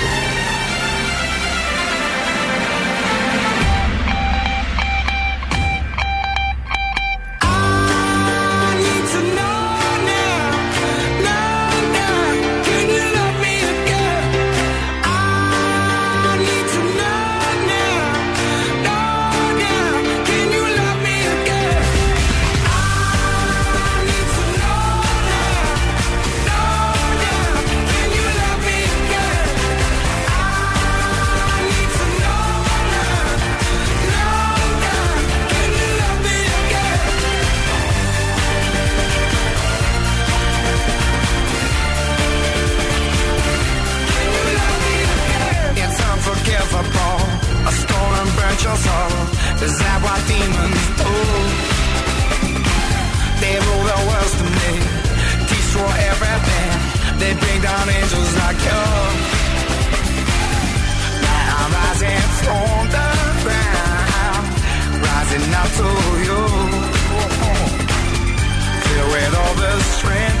World to me. Destroy everything. They bring down angels like you. Now I'm rising from the ground. Rising up to you. Filled with all the strength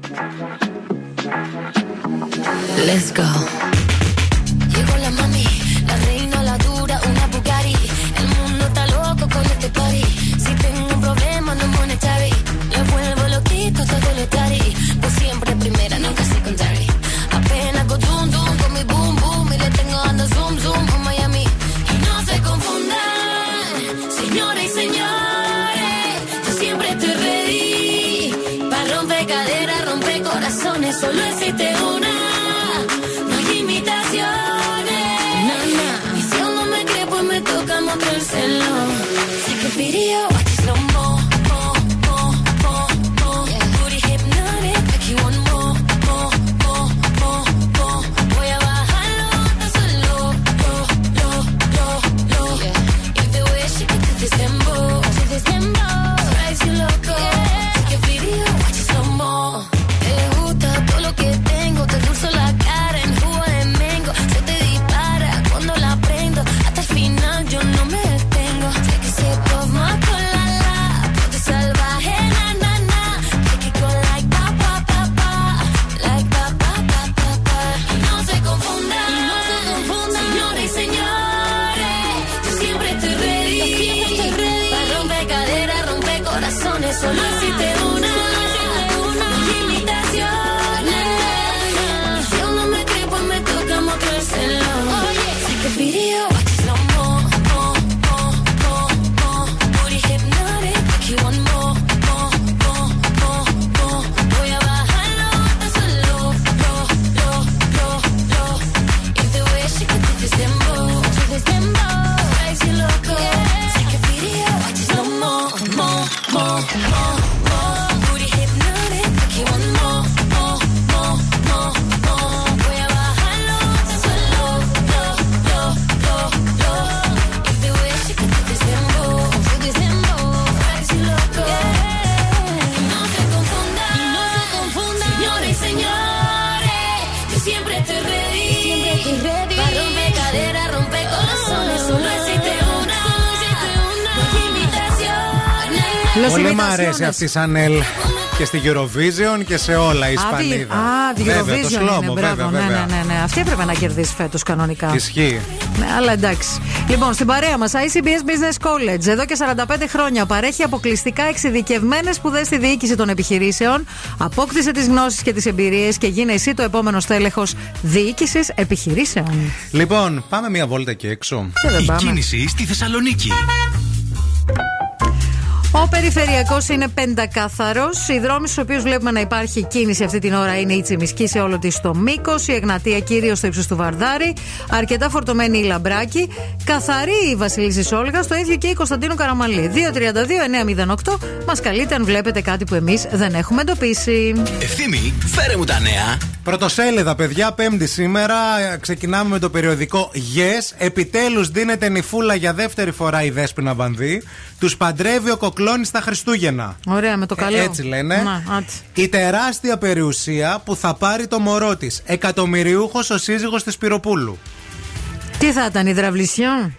Let's go. Llegó la mami, la reina, la dura, una Bugatti. El mundo está loco con este party. Si tengo un problema, no monetary. Le vuelvo loquito todo lo tari. Πολύ μ' αρέσει αυτή η Σανέλ και στη Eurovision και σε όλα η Ισπανίδα. Α, τη Βέβαια, το Eurovision σλόμο, είναι, βέβαια, μπράβο, ναι, βέβαια. ναι, ναι, ναι. Αυτή έπρεπε να κερδίσει φέτος κανονικά. Ισχύει. Ναι, αλλά εντάξει. Λοιπόν, στην παρέα μας, ICBS Business College, εδώ και 45 χρόνια παρέχει αποκλειστικά εξειδικευμένες σπουδές στη διοίκηση των επιχειρήσεων. Απόκτησε τις γνώσεις και τις εμπειρίες και γίνε εσύ το επόμενο στέλεχος διοίκησης επιχειρήσεων. Λοιπόν, πάμε μία βόλτα και έξω. Και δεν Η πάμε. κίνηση στη Θεσσαλονίκη. Ο περιφερειακός είναι πεντακάθαρος. Οι δρόμοι στους οποίους βλέπουμε να υπάρχει κίνηση αυτή την ώρα είναι η Τσιμισκή σε όλο της το μήκος, η Εγνατία κυρίως στο ύψος του Βαρδάρη, αρκετά φορτωμένη η Λαμπράκη, καθαρή η Βασιλίση Όλγας, το ίδιο και η Κωνσταντίνου Καραμαλή. 232-908 μας καλείτε αν βλέπετε κάτι που εμείς δεν έχουμε εντοπίσει. Ευθύμη, φέρε μου τα νέα. Πρωτοσέλιδα, παιδιά, Πέμπτη σήμερα. Ε, Ξεκινάμε με το περιοδικό Yes. Επιτέλους δίνεται νυφούλα για δεύτερη φορά η Δέσποινα Βανδύ. Τους παντρεύει ο Κοκλώνης στα Χριστούγεννα. Ωραία, με το καλό. Ε, έτσι λένε. Να, άτσι. Η τεράστια περιουσία που θα πάρει το μωρό της. Εκατομμυριούχος ο σύζυγος της Πυροπούλου. Τι θα ήταν, υδραυλισιόν.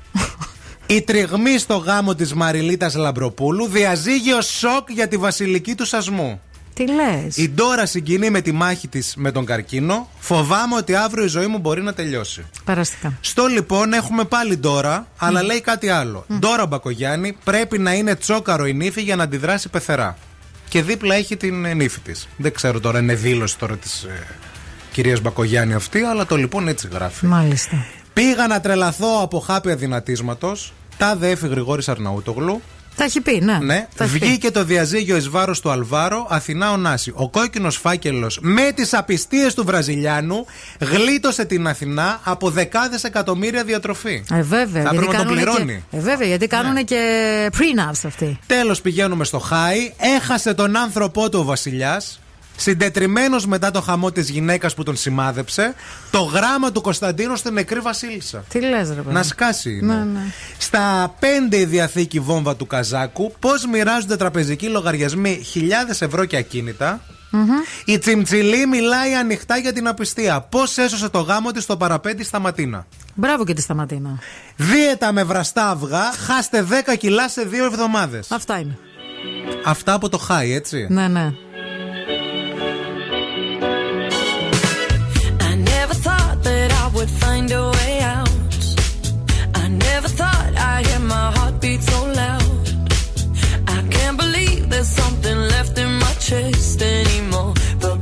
Η τριγμή στο γάμο της Μαριλίτας Λαμπροπούλου. Διαζύγιο σοκ για τη βασιλική του σασμού. Τι λες; Η Ντόρα συγκινεί με τη μάχη της με τον καρκίνο. Φοβάμαι ότι αύριο η ζωή μου μπορεί να τελειώσει. Παραστικά. Στο λοιπόν έχουμε πάλι Ντόρα, αλλά λέει κάτι άλλο. Ντόρα Μπακογιάννη πρέπει να είναι τσόκαρο η νύφη για να αντιδράσει πεθερά. Και δίπλα έχει την ε, νύφη της. Δεν ξέρω τώρα, είναι δήλωση τώρα της ε, κυρίας Μπακογιάννη αυτή, αλλά το λοιπόν έτσι γράφει. Μάλιστα. Πήγα να τρελαθώ από χάπη αδυνατίσματο. Τα δέφη Γρηγόρης Αρναούτογλου. Τα έχει πει, ναι. Ναι, Τα έχει πει. βγήκε το διαζύγιο εις βάρος του Αλβάρο, Αθηνά Ωνάση. Ο κόκκινος φάκελος με τις απιστίες του Βραζιλιάνου γλίτωσε την Αθηνά από δεκάδες εκατομμύρια διατροφή. Ε, βέβαια. Θα γιατί πρέπει να τον κάνουνε πληρώνει. Ναι. Και, ε, βέβαια, γιατί κάνουν και prenups αυτοί. Τέλος πηγαίνουμε στο Χάι. Έχασε τον άνθρωπό του ο Βασιλιάς. Συντετριμένος μετά το χαμό της γυναίκας που τον σημάδεψε, το γράμμα του Κωνσταντίνου στην νεκρή Βασίλισσα. Τι λες, ρε παιδί. Να σκάσει. είναι. Ναι, ναι. Στα 5 η διαθήκη βόμβα του Καζάκου, πώς μοιράζονται τραπεζικοί λογαριασμοί χιλιάδες ευρώ και ακίνητα. Η Τσιμτσιλή μιλάει ανοιχτά για την απιστία. Πώς έσωσε το γάμο της στο παραπέντι στα Ματίνα. Μπράβο και τη σταματίνα. Δίαιτα με βραστά αυγά, χάστε 10 κιλά σε δύο εβδομάδες. Αυτά είναι. Αυτά από το χάι, έτσι. Ναι, ναι. Would find a way out. I never thought I'd hear my heartbeat so loud. I can't believe there's something left in my chest anymore. But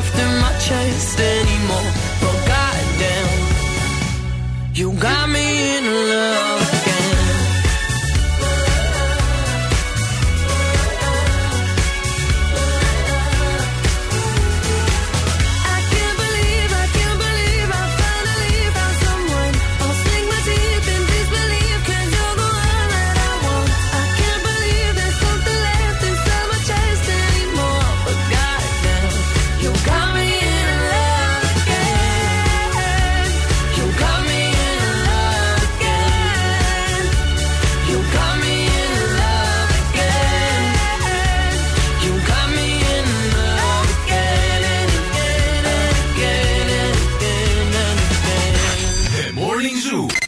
Left in my chest anymore.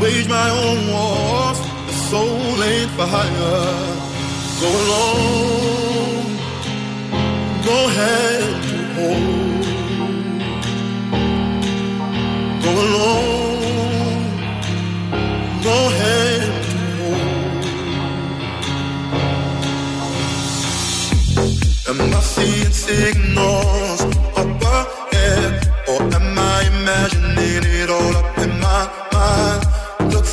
wage my own wars. The soul ain't for hire. Go alone, go hand to hold. Go alone, go hand to hold. Am I seeing signals up ahead? Or am I imagining it all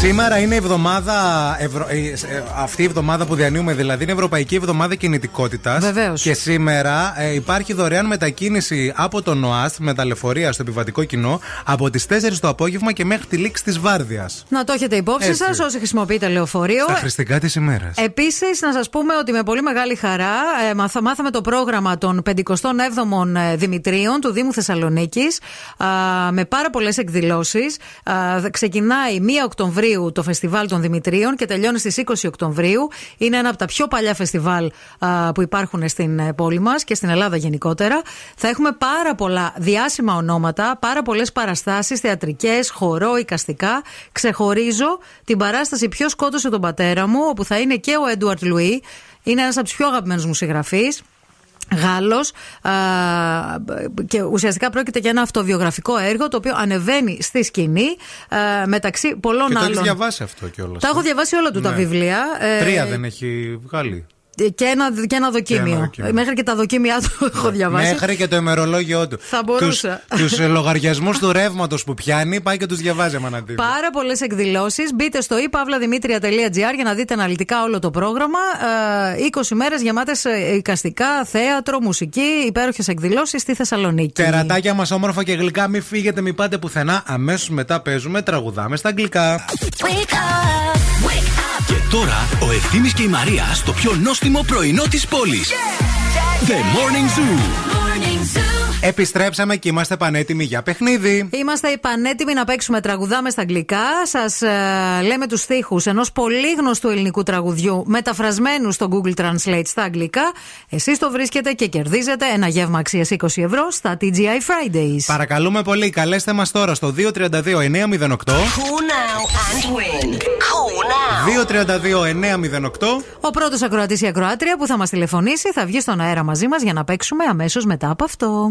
Σήμερα είναι η εβδομάδα, Ευρω- ε, ε, αυτή η εβδομάδα που διανύουμε δηλαδή είναι Ευρωπαϊκή Εβδομάδα Κινητικότητας. Βεβαίως. Και σήμερα ε, υπάρχει δωρεάν μετακίνηση από το ΝΟΑΣΤ με τα λεωφορεία στο επιβατικό κοινό από τις 4 το απόγευμα και μέχρι τη λήξη της Βάρδιας. Να το έχετε υπόψη Έτσι. σας όσοι χρησιμοποιείτε λεωφορείο. Στα χριστικά της ημέρας. Επίσης, να σας πούμε ότι με πολύ μεγάλη χαρά ε, μάθα- μάθαμε το πρόγραμμα των 57ων ε, Δημητρίων του Δήμου Θεσσαλονίκης με πάρα πολλές εκδηλώσεις. Ξεκινάει 1 Οκτωβρίου το φεστιβάλ των Δημητρίων και τελειώνει στις 20 Οκτωβρίου. Είναι ένα από τα πιο παλιά φεστιβάλ α, που υπάρχουν στην ε, πόλη μας και στην Ελλάδα γενικότερα. Θα έχουμε πάρα πολλά διάσημα ονόματα, πάρα πολλές παραστάσεις θεατρικές, χορό, οικαστικά. Ξεχωρίζω την παράσταση Ποιος σκότωσε τον πατέρα μου, όπου θα είναι και ο Έντουαρτ Λουί. Είναι ένας από τους πιο αγαπημένους μου συγγραφείς. Γάλλος α, και ουσιαστικά πρόκειται για ένα αυτοβιογραφικό έργο το οποίο ανεβαίνει στη σκηνή α, μεταξύ πολλών Και το έχεις άλλων. διαβάσει αυτό κιόλας. Τα έχω διαβάσει όλα του τα Ναι. βιβλία. ε, Τρία δεν έχει βγάλει. Και ένα, και ένα δοκίμιο. Και ένα δοκίμιο. Μέχρι και τα δοκίμια του έχω διαβάσει. Μέχρι και το ημερολόγιο του. Θα μπορούσα. Τους λογαριασμούς του ρεύματος που πιάνει, πάει και τους διαβάζει άμα να δει. Πάρα πολλές εκδηλώσεις. Μπείτε στο ipavladimήτρια.gr για να δείτε αναλυτικά όλο το πρόγραμμα. Ε, 20 μέρες γεμάτες εικαστικά, θέατρο, μουσική, υπέροχες εκδηλώσεις στη Θεσσαλονίκη. Τερατάκια μας όμορφα και γλυκά, μην φύγετε, μην πάτε πουθενά. Αμέσως μετά παίζουμε, τραγουδάμε στα αγγλικά. Και τώρα ο Ευθύμης και η Μαρία στο πιο νόστιμο πρωινό της πόλης. The Morning Zoo. Επιστρέψαμε και είμαστε πανέτοιμοι για παιχνίδι. Είμαστε πανέτοιμοι να παίξουμε τραγουδάμε στα αγγλικά. Σας λέμε τους στίχους ενός πολύ γνωστού ελληνικού τραγουδιού μεταφρασμένου στο Google Translate στα αγγλικά. Εσείς το βρίσκετε και κερδίζετε ένα γεύμα αξίας 20 ευρώ στα TGI Fridays. Παρακαλούμε πολύ, καλέστε μας τώρα στο 232 908. Call now and win. Call now. 232-908. Ο πρώτος ακροατής ή ακροάτρια που θα μας τηλεφωνήσει θα βγει στον αέρα μαζί μας για να παίξουμε αμέσως μετά από αυτό.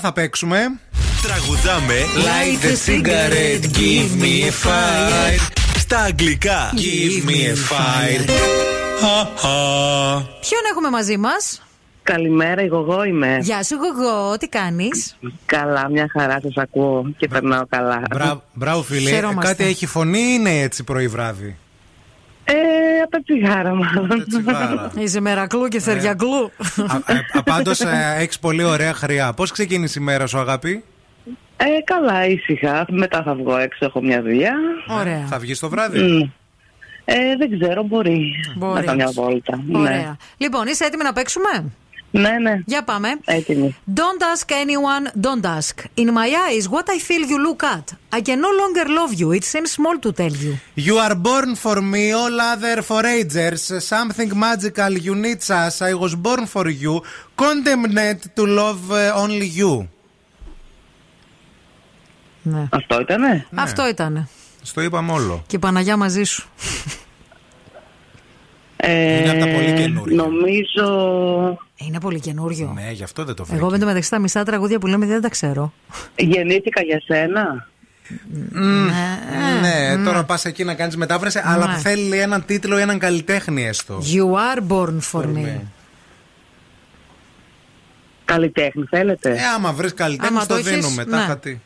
Τώρα θα παίξουμε. Τραγουδάμε Light the cigarette, give me a fire. Στα αγγλικά Give me a fire. Ποιον έχουμε μαζί μας; Καλημέρα, εγώ είμαι. Γεια σου, Γογό, τι κάνεις; Καλά, μια χαρά σας ακούω και περνάω καλά. Μπρα- Μπράβο, φίλε. Χαιρόμαστε. Κάτι έχει φωνή ή είναι έτσι πρωί βράδυ. Ε, από τα τσιγάρα μάλλον. τσιγάρα. Είσαι μερακλού και θεριακλού. Πάντως έχεις πολύ ωραία χρειά. Πώς ξεκίνησε η μέρα σου, αγάπη; Ε, καλά, ήσυχα. Μετά θα βγω έξω, έχω μια δουλειά. Ωραία. Θα βγεις το βράδυ; Μμ. Ε, δεν ξέρω, μπορεί. Μπορεί. Να κάνω μια βόλτα. Ωραία. Λοιπόν, είσαι έτοιμη να παίξουμε; Ναι, ναι. Για πάμε. Έτοιμη. Don't ask anyone, don't ask. In my eyes, what I feel you look at. I can no longer love you. It seems small to tell you. You are born for me, all other for agers. Something magical you need us. I was born for you. Condemned to love uh, only you. Ναι. Αυτό ήτανε. Αυτό ήταν. Στο είπαμε όλο. Και η Παναγιά μαζί σου. Ε, Είναι από τα πολύ καινούργια. Νομίζω. Είναι πολύ καινούριο. Ναι, γι' αυτό δεν το βρήκα. Εγώ με το μεταξύ τα μισά τραγούδια που λέμε δεν τα ξέρω. Γεννήθηκα για σένα. Ναι, τώρα πας εκεί να κάνεις μετάφραση, αλλά Ναι. που θέλει έναν τίτλο ή έναν καλλιτέχνη έστω. You are born for me. Καλλιτέχνη θέλετε; Ε, άμα βρεις καλλιτέχνη, Άμα το το έχεις, δίνουμε. ναι. Τάχα τι.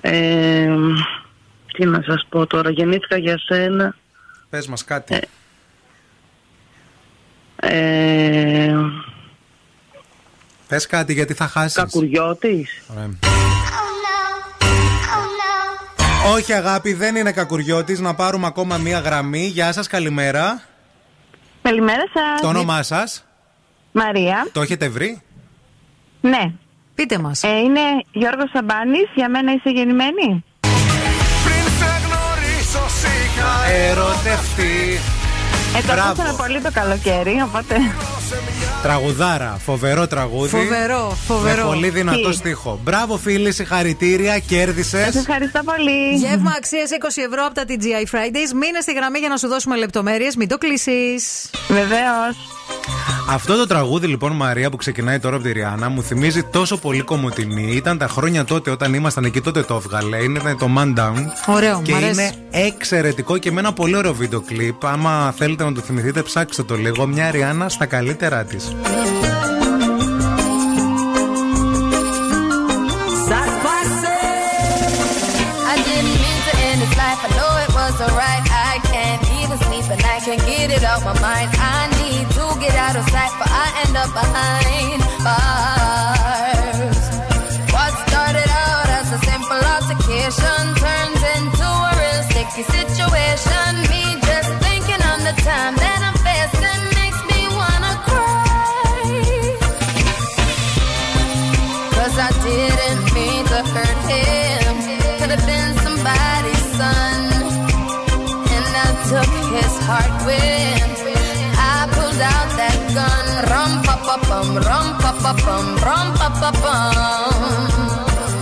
Ε, τι να σας πω τώρα, γεννήθηκα για σένα. Πες μας κάτι. Ε, Πες κάτι γιατί θα χάσεις. Κακουριώτης. Όχι, αγάπη, δεν είναι κακουριώτης. Να πάρουμε ακόμα μία γραμμή. Γεια σας, καλημέρα. Καλημέρα σας. Το όνομά σας. Μαρία. Το έχετε βρει; Ναι. Πείτε μας. Ε, είναι Γιώργος Σαμπάνης. Για μένα είσαι γεννημένη; Ερωτευτεί. Ε, το Μπράβο. ακούσαμε πολύ το καλοκαίρι, οπότε. Τραγουδάρα, φοβερό τραγούδι. Φοβερό, φοβερό. Με πολύ δυνατό Τι; στίχο. Μπράβο, φίλοι, συγχαρητήρια, κέρδισες. Σας ευχαριστώ πολύ. Γεύμα αξίας 20 ευρώ από τα TGI Fridays. Μείνε στη γραμμή για να σου δώσουμε λεπτομέρειες. Μην το κλείσεις. Βεβαίως. Αυτό το τραγούδι λοιπόν Μαρία που ξεκινάει τώρα από τη Ριάννα μου θυμίζει τόσο πολύ κομμωτινή. Ήταν τα χρόνια τότε όταν ήμασταν εκεί τότε το έβγαλε. Είναι το Man Down. Ωραίο, Και μ' αρέσει. είναι εξαιρετικό και με ένα πολύ ωραίο βίντεο κλιπ. Άμα θέλετε να το θυμηθείτε, ψάξτε το λίγο. Μια Ριάννα στα καλύτερά της. I didn't mean to end this life. I know it was alright. I can't even sleep and I can't get it out my mind. I need to get out of sight, but I end up behind bars. What started out as a simple altercation turns into a real sticky situation. Me just thinking on the time that I'm facing makes me wanna cry. Cause I didn't mean to hurt him. Could have been somebody's son. And I took his heart gun. Rum pa pa pum, rum pa pa pum, rum pa pa pum.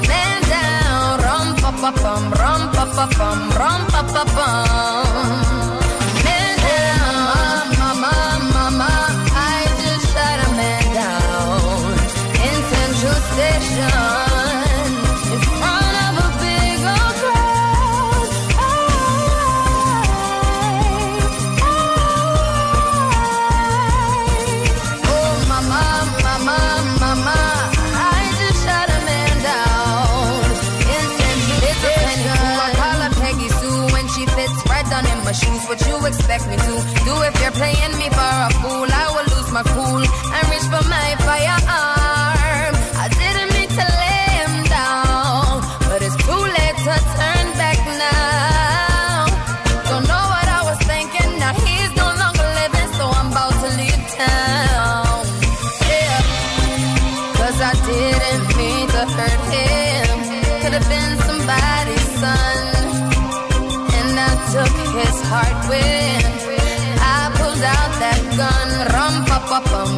Man down. Rum pa pa pum, rum pa pa pum, rum pa pa pum. expect me to. Do if you're playing me for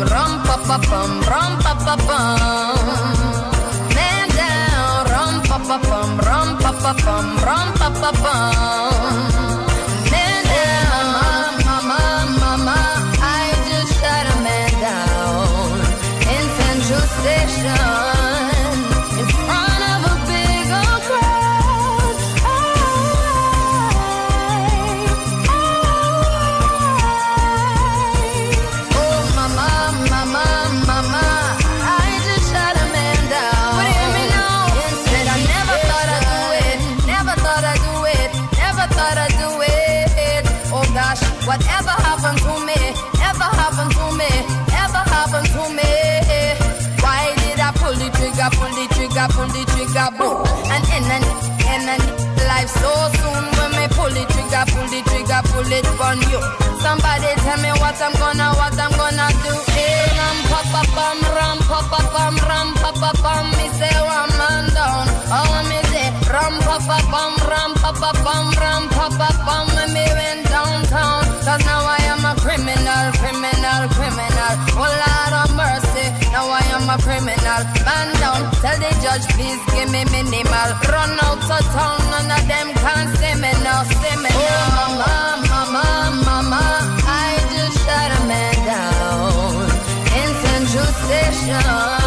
rum pa pa pam, rum pa pa pam, Man down, rum pa pa pam, rum pa pa pam. a bullet on you. Somebody tell me what I'm gonna, what I'm gonna do. Hey, ram, pa, pa, pam, ram, pa, pa, pam, ram, pa, pa, pam. Me say one man down. Oh, me say ram, pa, pa, pam, ram, pa, pa, pam, ram, pa, pa, pam. When me went downtown 'cause now I am a criminal, criminal, criminal. Oh, Lord, I'm a criminal. Man down, tell the judge, please give me minimal. Run out of town, none of them can see me now, see me now. Oh, mama, mama, mama, I just shot a man down in Central Station.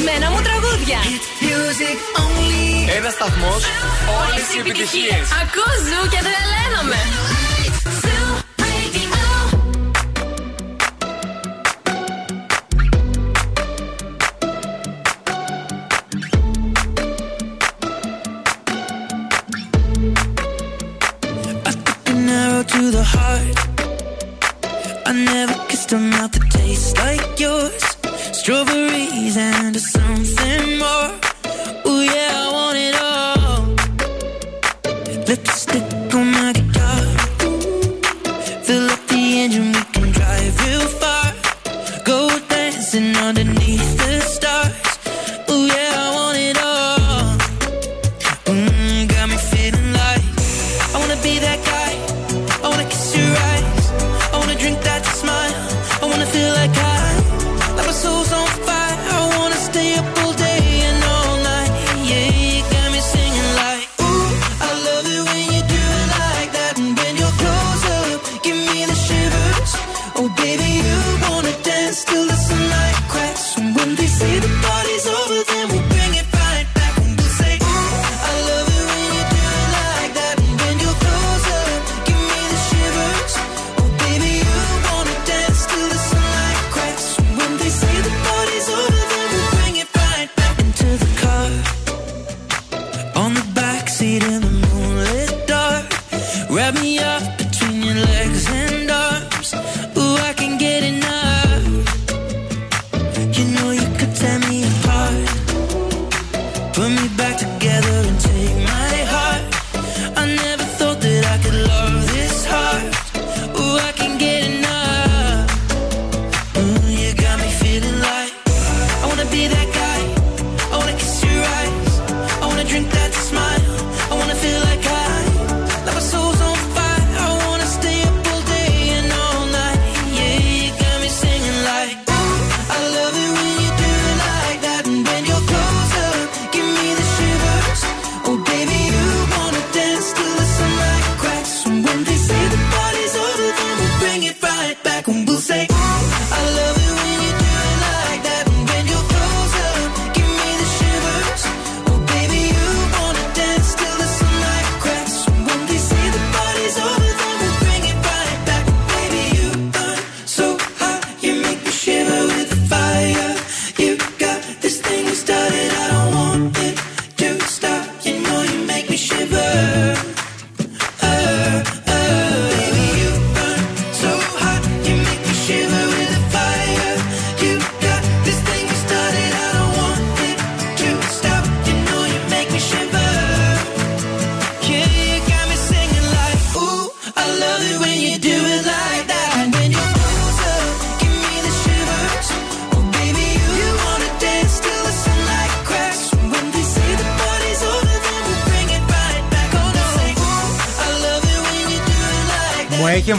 αγαπημένα μου τραγούδια. Ένας σταθμός, όλε οι επιτυχίε. Ακούω ζου και τρελαίνομαι. To the heart, I never kissed a mouth that tastes like yours. strawberries and something.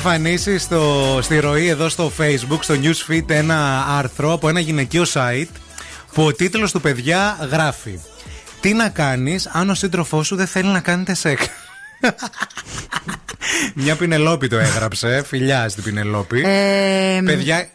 Εμφανίσει στο, στη ροή εδώ στο facebook, στο newsfeed ένα άρθρο από ένα γυναικείο site που ο τίτλος του παιδιά γράφει Τι να κάνεις αν ο σύντροφός σου δεν θέλει να κάνετε σεξ Μια Πινελόπη το έγραψε. Φιλιά στην Πινελόπη. Ε, Παιδιά-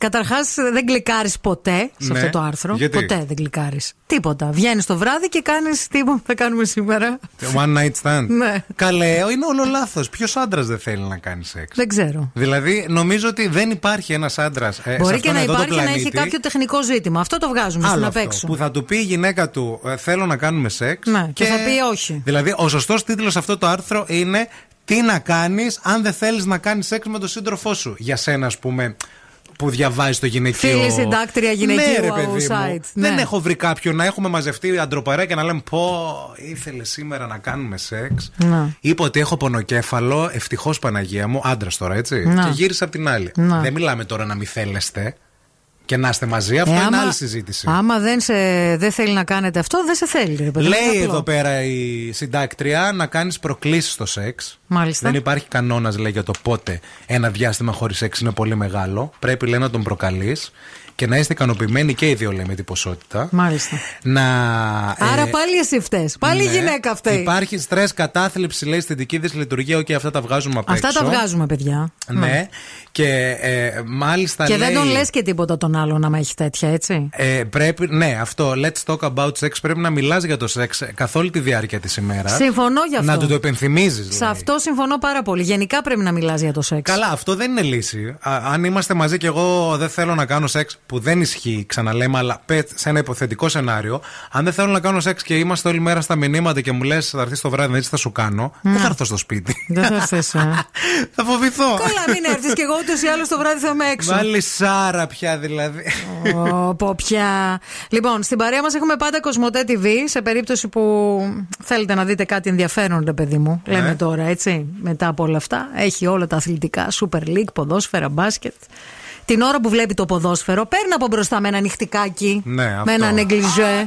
Καταρχάς, δεν κλικάρει ποτέ σε Ναι. αυτό το άρθρο. Γιατί; Ποτέ δεν κλικάρει. Τίποτα. Βγαίνεις το βράδυ και κάνεις τι θα κάνουμε σήμερα. One night stand. Ναι. Καλέ, είναι όλο λάθος. Ποιος άντρας δεν θέλει να κάνει σεξ; Δεν ξέρω. Δηλαδή, νομίζω ότι δεν υπάρχει ένας άντρας. Ε, Μπορεί σε και αυτόν να εδώ το υπάρχει να έχει πλανήτη, κάποιο τεχνικό ζήτημα. Αυτό το βγάζουμε Άλλο στην αυτό, απέξω. που θα του πει η γυναίκα του ε, Θέλω να κάνουμε σεξ. Ναι, και θα πει όχι. Δηλαδή, ο σωστός τίτλος σε αυτό το άρθρο είναι Τι να κάνεις αν δεν θέλεις να κάνεις σεξ με τον σύντροφό σου; Για σένα, ας πούμε, που διαβάζει το γυναικείο. Φίλη συντάκτρια γυναικείου ναι, ρε, παιδί μου. site. Δεν Ναι. έχω βρει κάποιον να έχουμε μαζευτεί αντροπαρέα και να λέμε Πω, ήθελε σήμερα να κάνουμε σεξ. Να. Είπε ότι έχω πονοκέφαλο, ευτυχώς Παναγία μου, άντρας τώρα έτσι. Να. Και γύρισε από την άλλη. Να. Δεν μιλάμε τώρα να μην θέλεστε και να είστε μαζί. Αυτό Ε, είναι άμα- άλλη συζήτηση. Άμα δεν, σε, δεν θέλει να κάνετε αυτό, δεν σε θέλει. Ρε, παιδί, Λέει είναι απλό. εδώ πέρα η συντάκτρια να κάνεις προκλήσεις στο σεξ. Μάλιστα. Δεν υπάρχει κανόνας, λέει, για το πότε ένα διάστημα χωρίς σεξ είναι πολύ μεγάλο. Πρέπει, λέει, να τον προκαλείς και να είστε ικανοποιημένοι και οι δύο, λέει, με την ποσότητα. Μάλιστα. Να. Άρα ε, πάλι εσύ φταίς. Πάλι η ναι. γυναίκα αυτή. Υπάρχει στρες, κατάθλιψη, λέει, στην δική της λειτουργία. Όχι, αυτά τα βγάζουμε απ' Αυτά έξω. τα βγάζουμε, παιδιά. Ναι. Και ε, μάλιστα. Και λέει, δεν τον λες και τίποτα τον άλλον άμα έχει τέτοια, έτσι; ε, πρέπει, ναι, αυτό. Let's talk about sex. Πρέπει να μιλάς για το σεξ καθ' όλη τη διάρκεια της ημέρας. Συμφωνώ γι' αυτό. Να του το επενθυμίζεις. Σε αυτό συμφωνώ πάρα πολύ. Γενικά πρέπει να μιλάς για το σεξ. Καλά, αυτό δεν είναι λύση. Α, αν είμαστε μαζί και εγώ δεν θέλω να κάνω σεξ, που δεν ισχύει, ξαναλέμε, αλλά πε σε ένα υποθετικό σενάριο, αν δεν θέλω να κάνω σεξ και είμαστε όλη μέρα στα μηνύματα και μου λες θα έρθεις το βράδυ, έτσι θα σου κάνω, δεν θα έρθω στο σπίτι. Δεν θα έρθεις. θα φοβηθώ. Καλά, μην έρθεις και εγώ ούτως ή άλλως το βράδυ θα είμαι έξω. Βάλει σάρα πια δηλαδή. Ω, πω πια. Λοιπόν, στην παρέα μας έχουμε πάντα Κοσμοτέ TV. Σε περίπτωση που θέλετε να δείτε κάτι ενδιαφέρον, ρε παιδί μου. Ναι. Λέμε τώρα, έτσι. Μετά από όλα αυτά, έχει όλα τα αθλητικά, Super League, ποδόσφαιρα, μπάσκετ. Την ώρα που βλέπει το ποδόσφαιρο, παίρνει από μπροστά με ένα νυχτικάκι. Ναι, με αυτό. ένα νεγκλιζέ.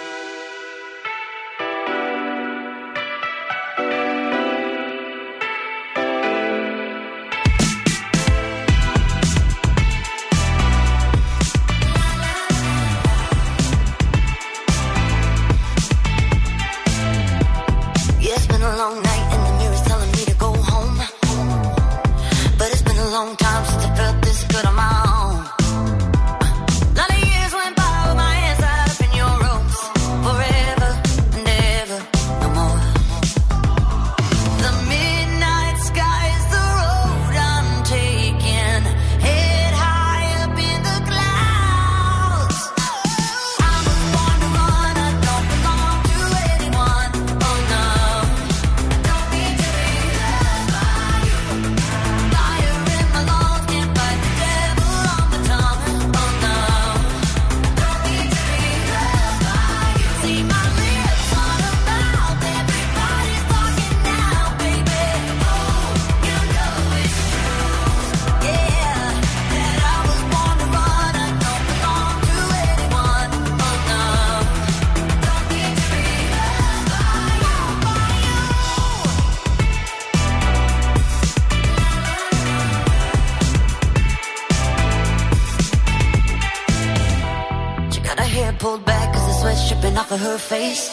Face.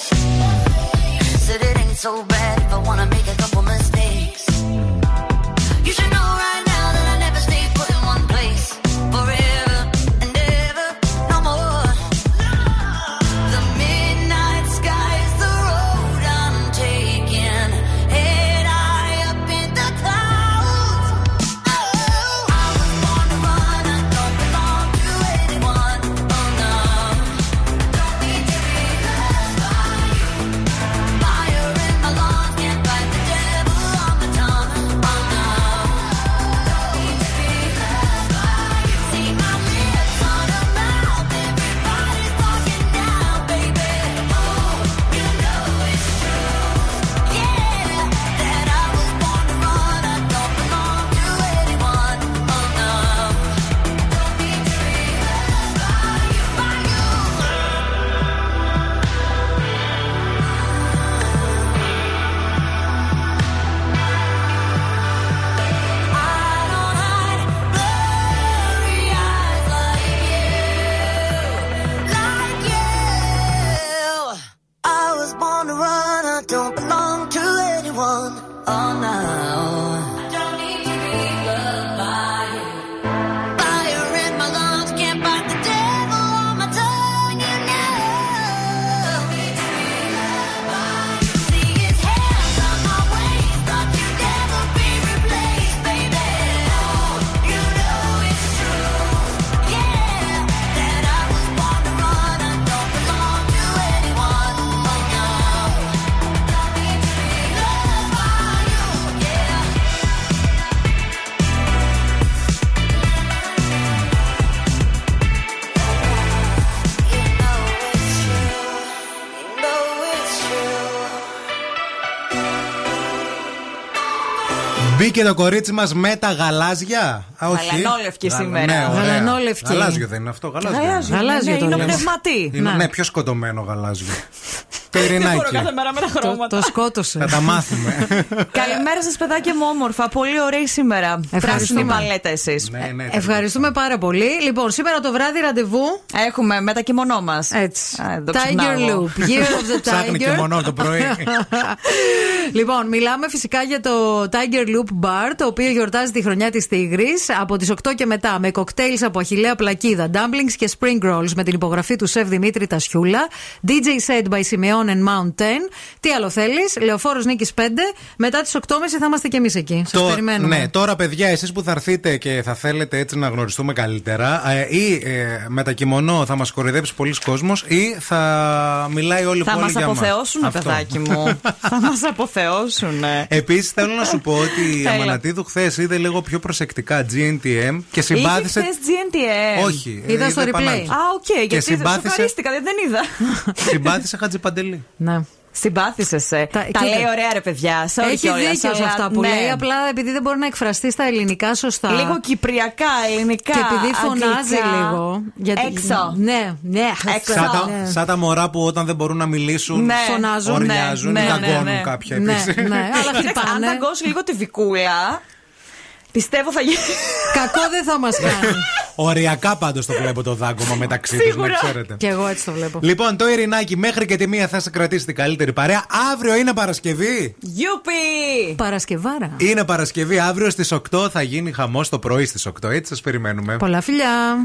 Μπήκε το κορίτσι μας με τα γαλάζια; Α, όχι. Γαλανόλευκη Γα- σήμερα. Ναι, ωραία. Γαλανόλευκη. Γαλάζιο δεν είναι αυτό. Γαλάζιο. Γαλάζιο, είναι. Γαλάζιο ναι, το είναι λέμε. πνευματί. Είναι, Να. ναι, πιο σκοτωμένο γαλάζιο. Δεν μπορώ Περινάκι. κάθε μέρα με τα Το, χρώματα. το σκότωσε. Θα τα μάθουμε. Καλημέρα σας, παιδάκια μου, όμορφα. Πολύ ωραίοι σήμερα. Πράσινη παλέτα εσείς. ναι, ναι. Ευχαριστούμε πάρα πολύ. Λοιπόν, σήμερα το βράδυ ραντεβού. Έχουμε με τα κιμονό μας. Έτσι. Α, το Tiger ξυπνάω. Loop. Year of the Ψάχνει και Tiger. μονό το πρωί. λοιπόν, μιλάμε φυσικά για το Tiger Loop Bar, το οποίο γιορτάζει τη χρονιά της Τίγρης από τις 8 και μετά με κοκτέιλς από αχηλέα πλακίδα, dumplings και spring rolls με την υπογραφή του Σεφ Δημήτρη Τασιούλα, DJ set by Simeon and Mount 10. Τι άλλο θέλεις, Λεωφόρος Νίκης 5. Μετά τις 8.30 θα είμαστε κι εμείς εκεί. Σας Το- περιμένουμε. Ναι, τώρα παιδιά, εσείς που θα έρθετε και θα θέλετε έτσι να γνωριστούμε καλύτερα, ε, ή ε, με τα κιμονό θα μας κοροϊδέψει πολλοί κόσμος, ή θα μιλάει όλη η Θα πόλη μας για μας. αποθεώσουν, Αυτό. παιδάκι μου. θα μας αποθεώσουν. Επίσης, θέλω να σου πω ότι η Έλα. Αμανατίδου χθες είδε λίγο πιο προσεκτικά GNTM και συμπάθησε. Είχε χθες GNTM. Όχι, Είδα ε, στο είδε replay. επανάληψη. Α, οκ, γιατί συμπάθησε- σοκαρίστηκα, δεν δεν είδα. Συμπάθησε Χατζηπαντελή. Ναι. Συμπάθησες. Τα, τα κοίτα. λέει ωραία, ρε παιδιά. Sorry Έχει κιόλας, δίκιο σε αλλά αυτά που ναι. λέει. Απλά επειδή δεν μπορεί να εκφραστεί στα ελληνικά σωστά. Λίγο κυπριακά, ελληνικά. Και επειδή φωνάζει αγγλικά. λίγο. Γιατί... Έξω. Ναι, ναι. Έξω. Σαν τα, Ναι. σαν τα μωρά που όταν δεν μπορούν να μιλήσουν Ναι. Φωνάζουν. ουρλιάζουν ναι, ή ναι, δαγκώνουν ναι. κάποια Ναι, επίσης. ναι, αλλά Κοίταξε, αν χτυπάνε. δαγκώσει λίγο τη Βικούλα, πιστεύω θα γίνει. Κακό δεν θα μας κάνει. Οριακά πάντως το βλέπω το δάγκωμα μεταξύ τους, να Σίγουρα. ξέρετε. Και εγώ έτσι το βλέπω. Λοιπόν, το Ειρηνάκι μέχρι και τη μία θα σε κρατήσει την καλύτερη παρέα. Αύριο είναι Παρασκευή. Γιούπι! Παρασκευάρα. Είναι Παρασκευή. Αύριο στις 8 θα γίνει χαμός το πρωί στις 8. Έτσι σας περιμένουμε. Πολλά φιλιά.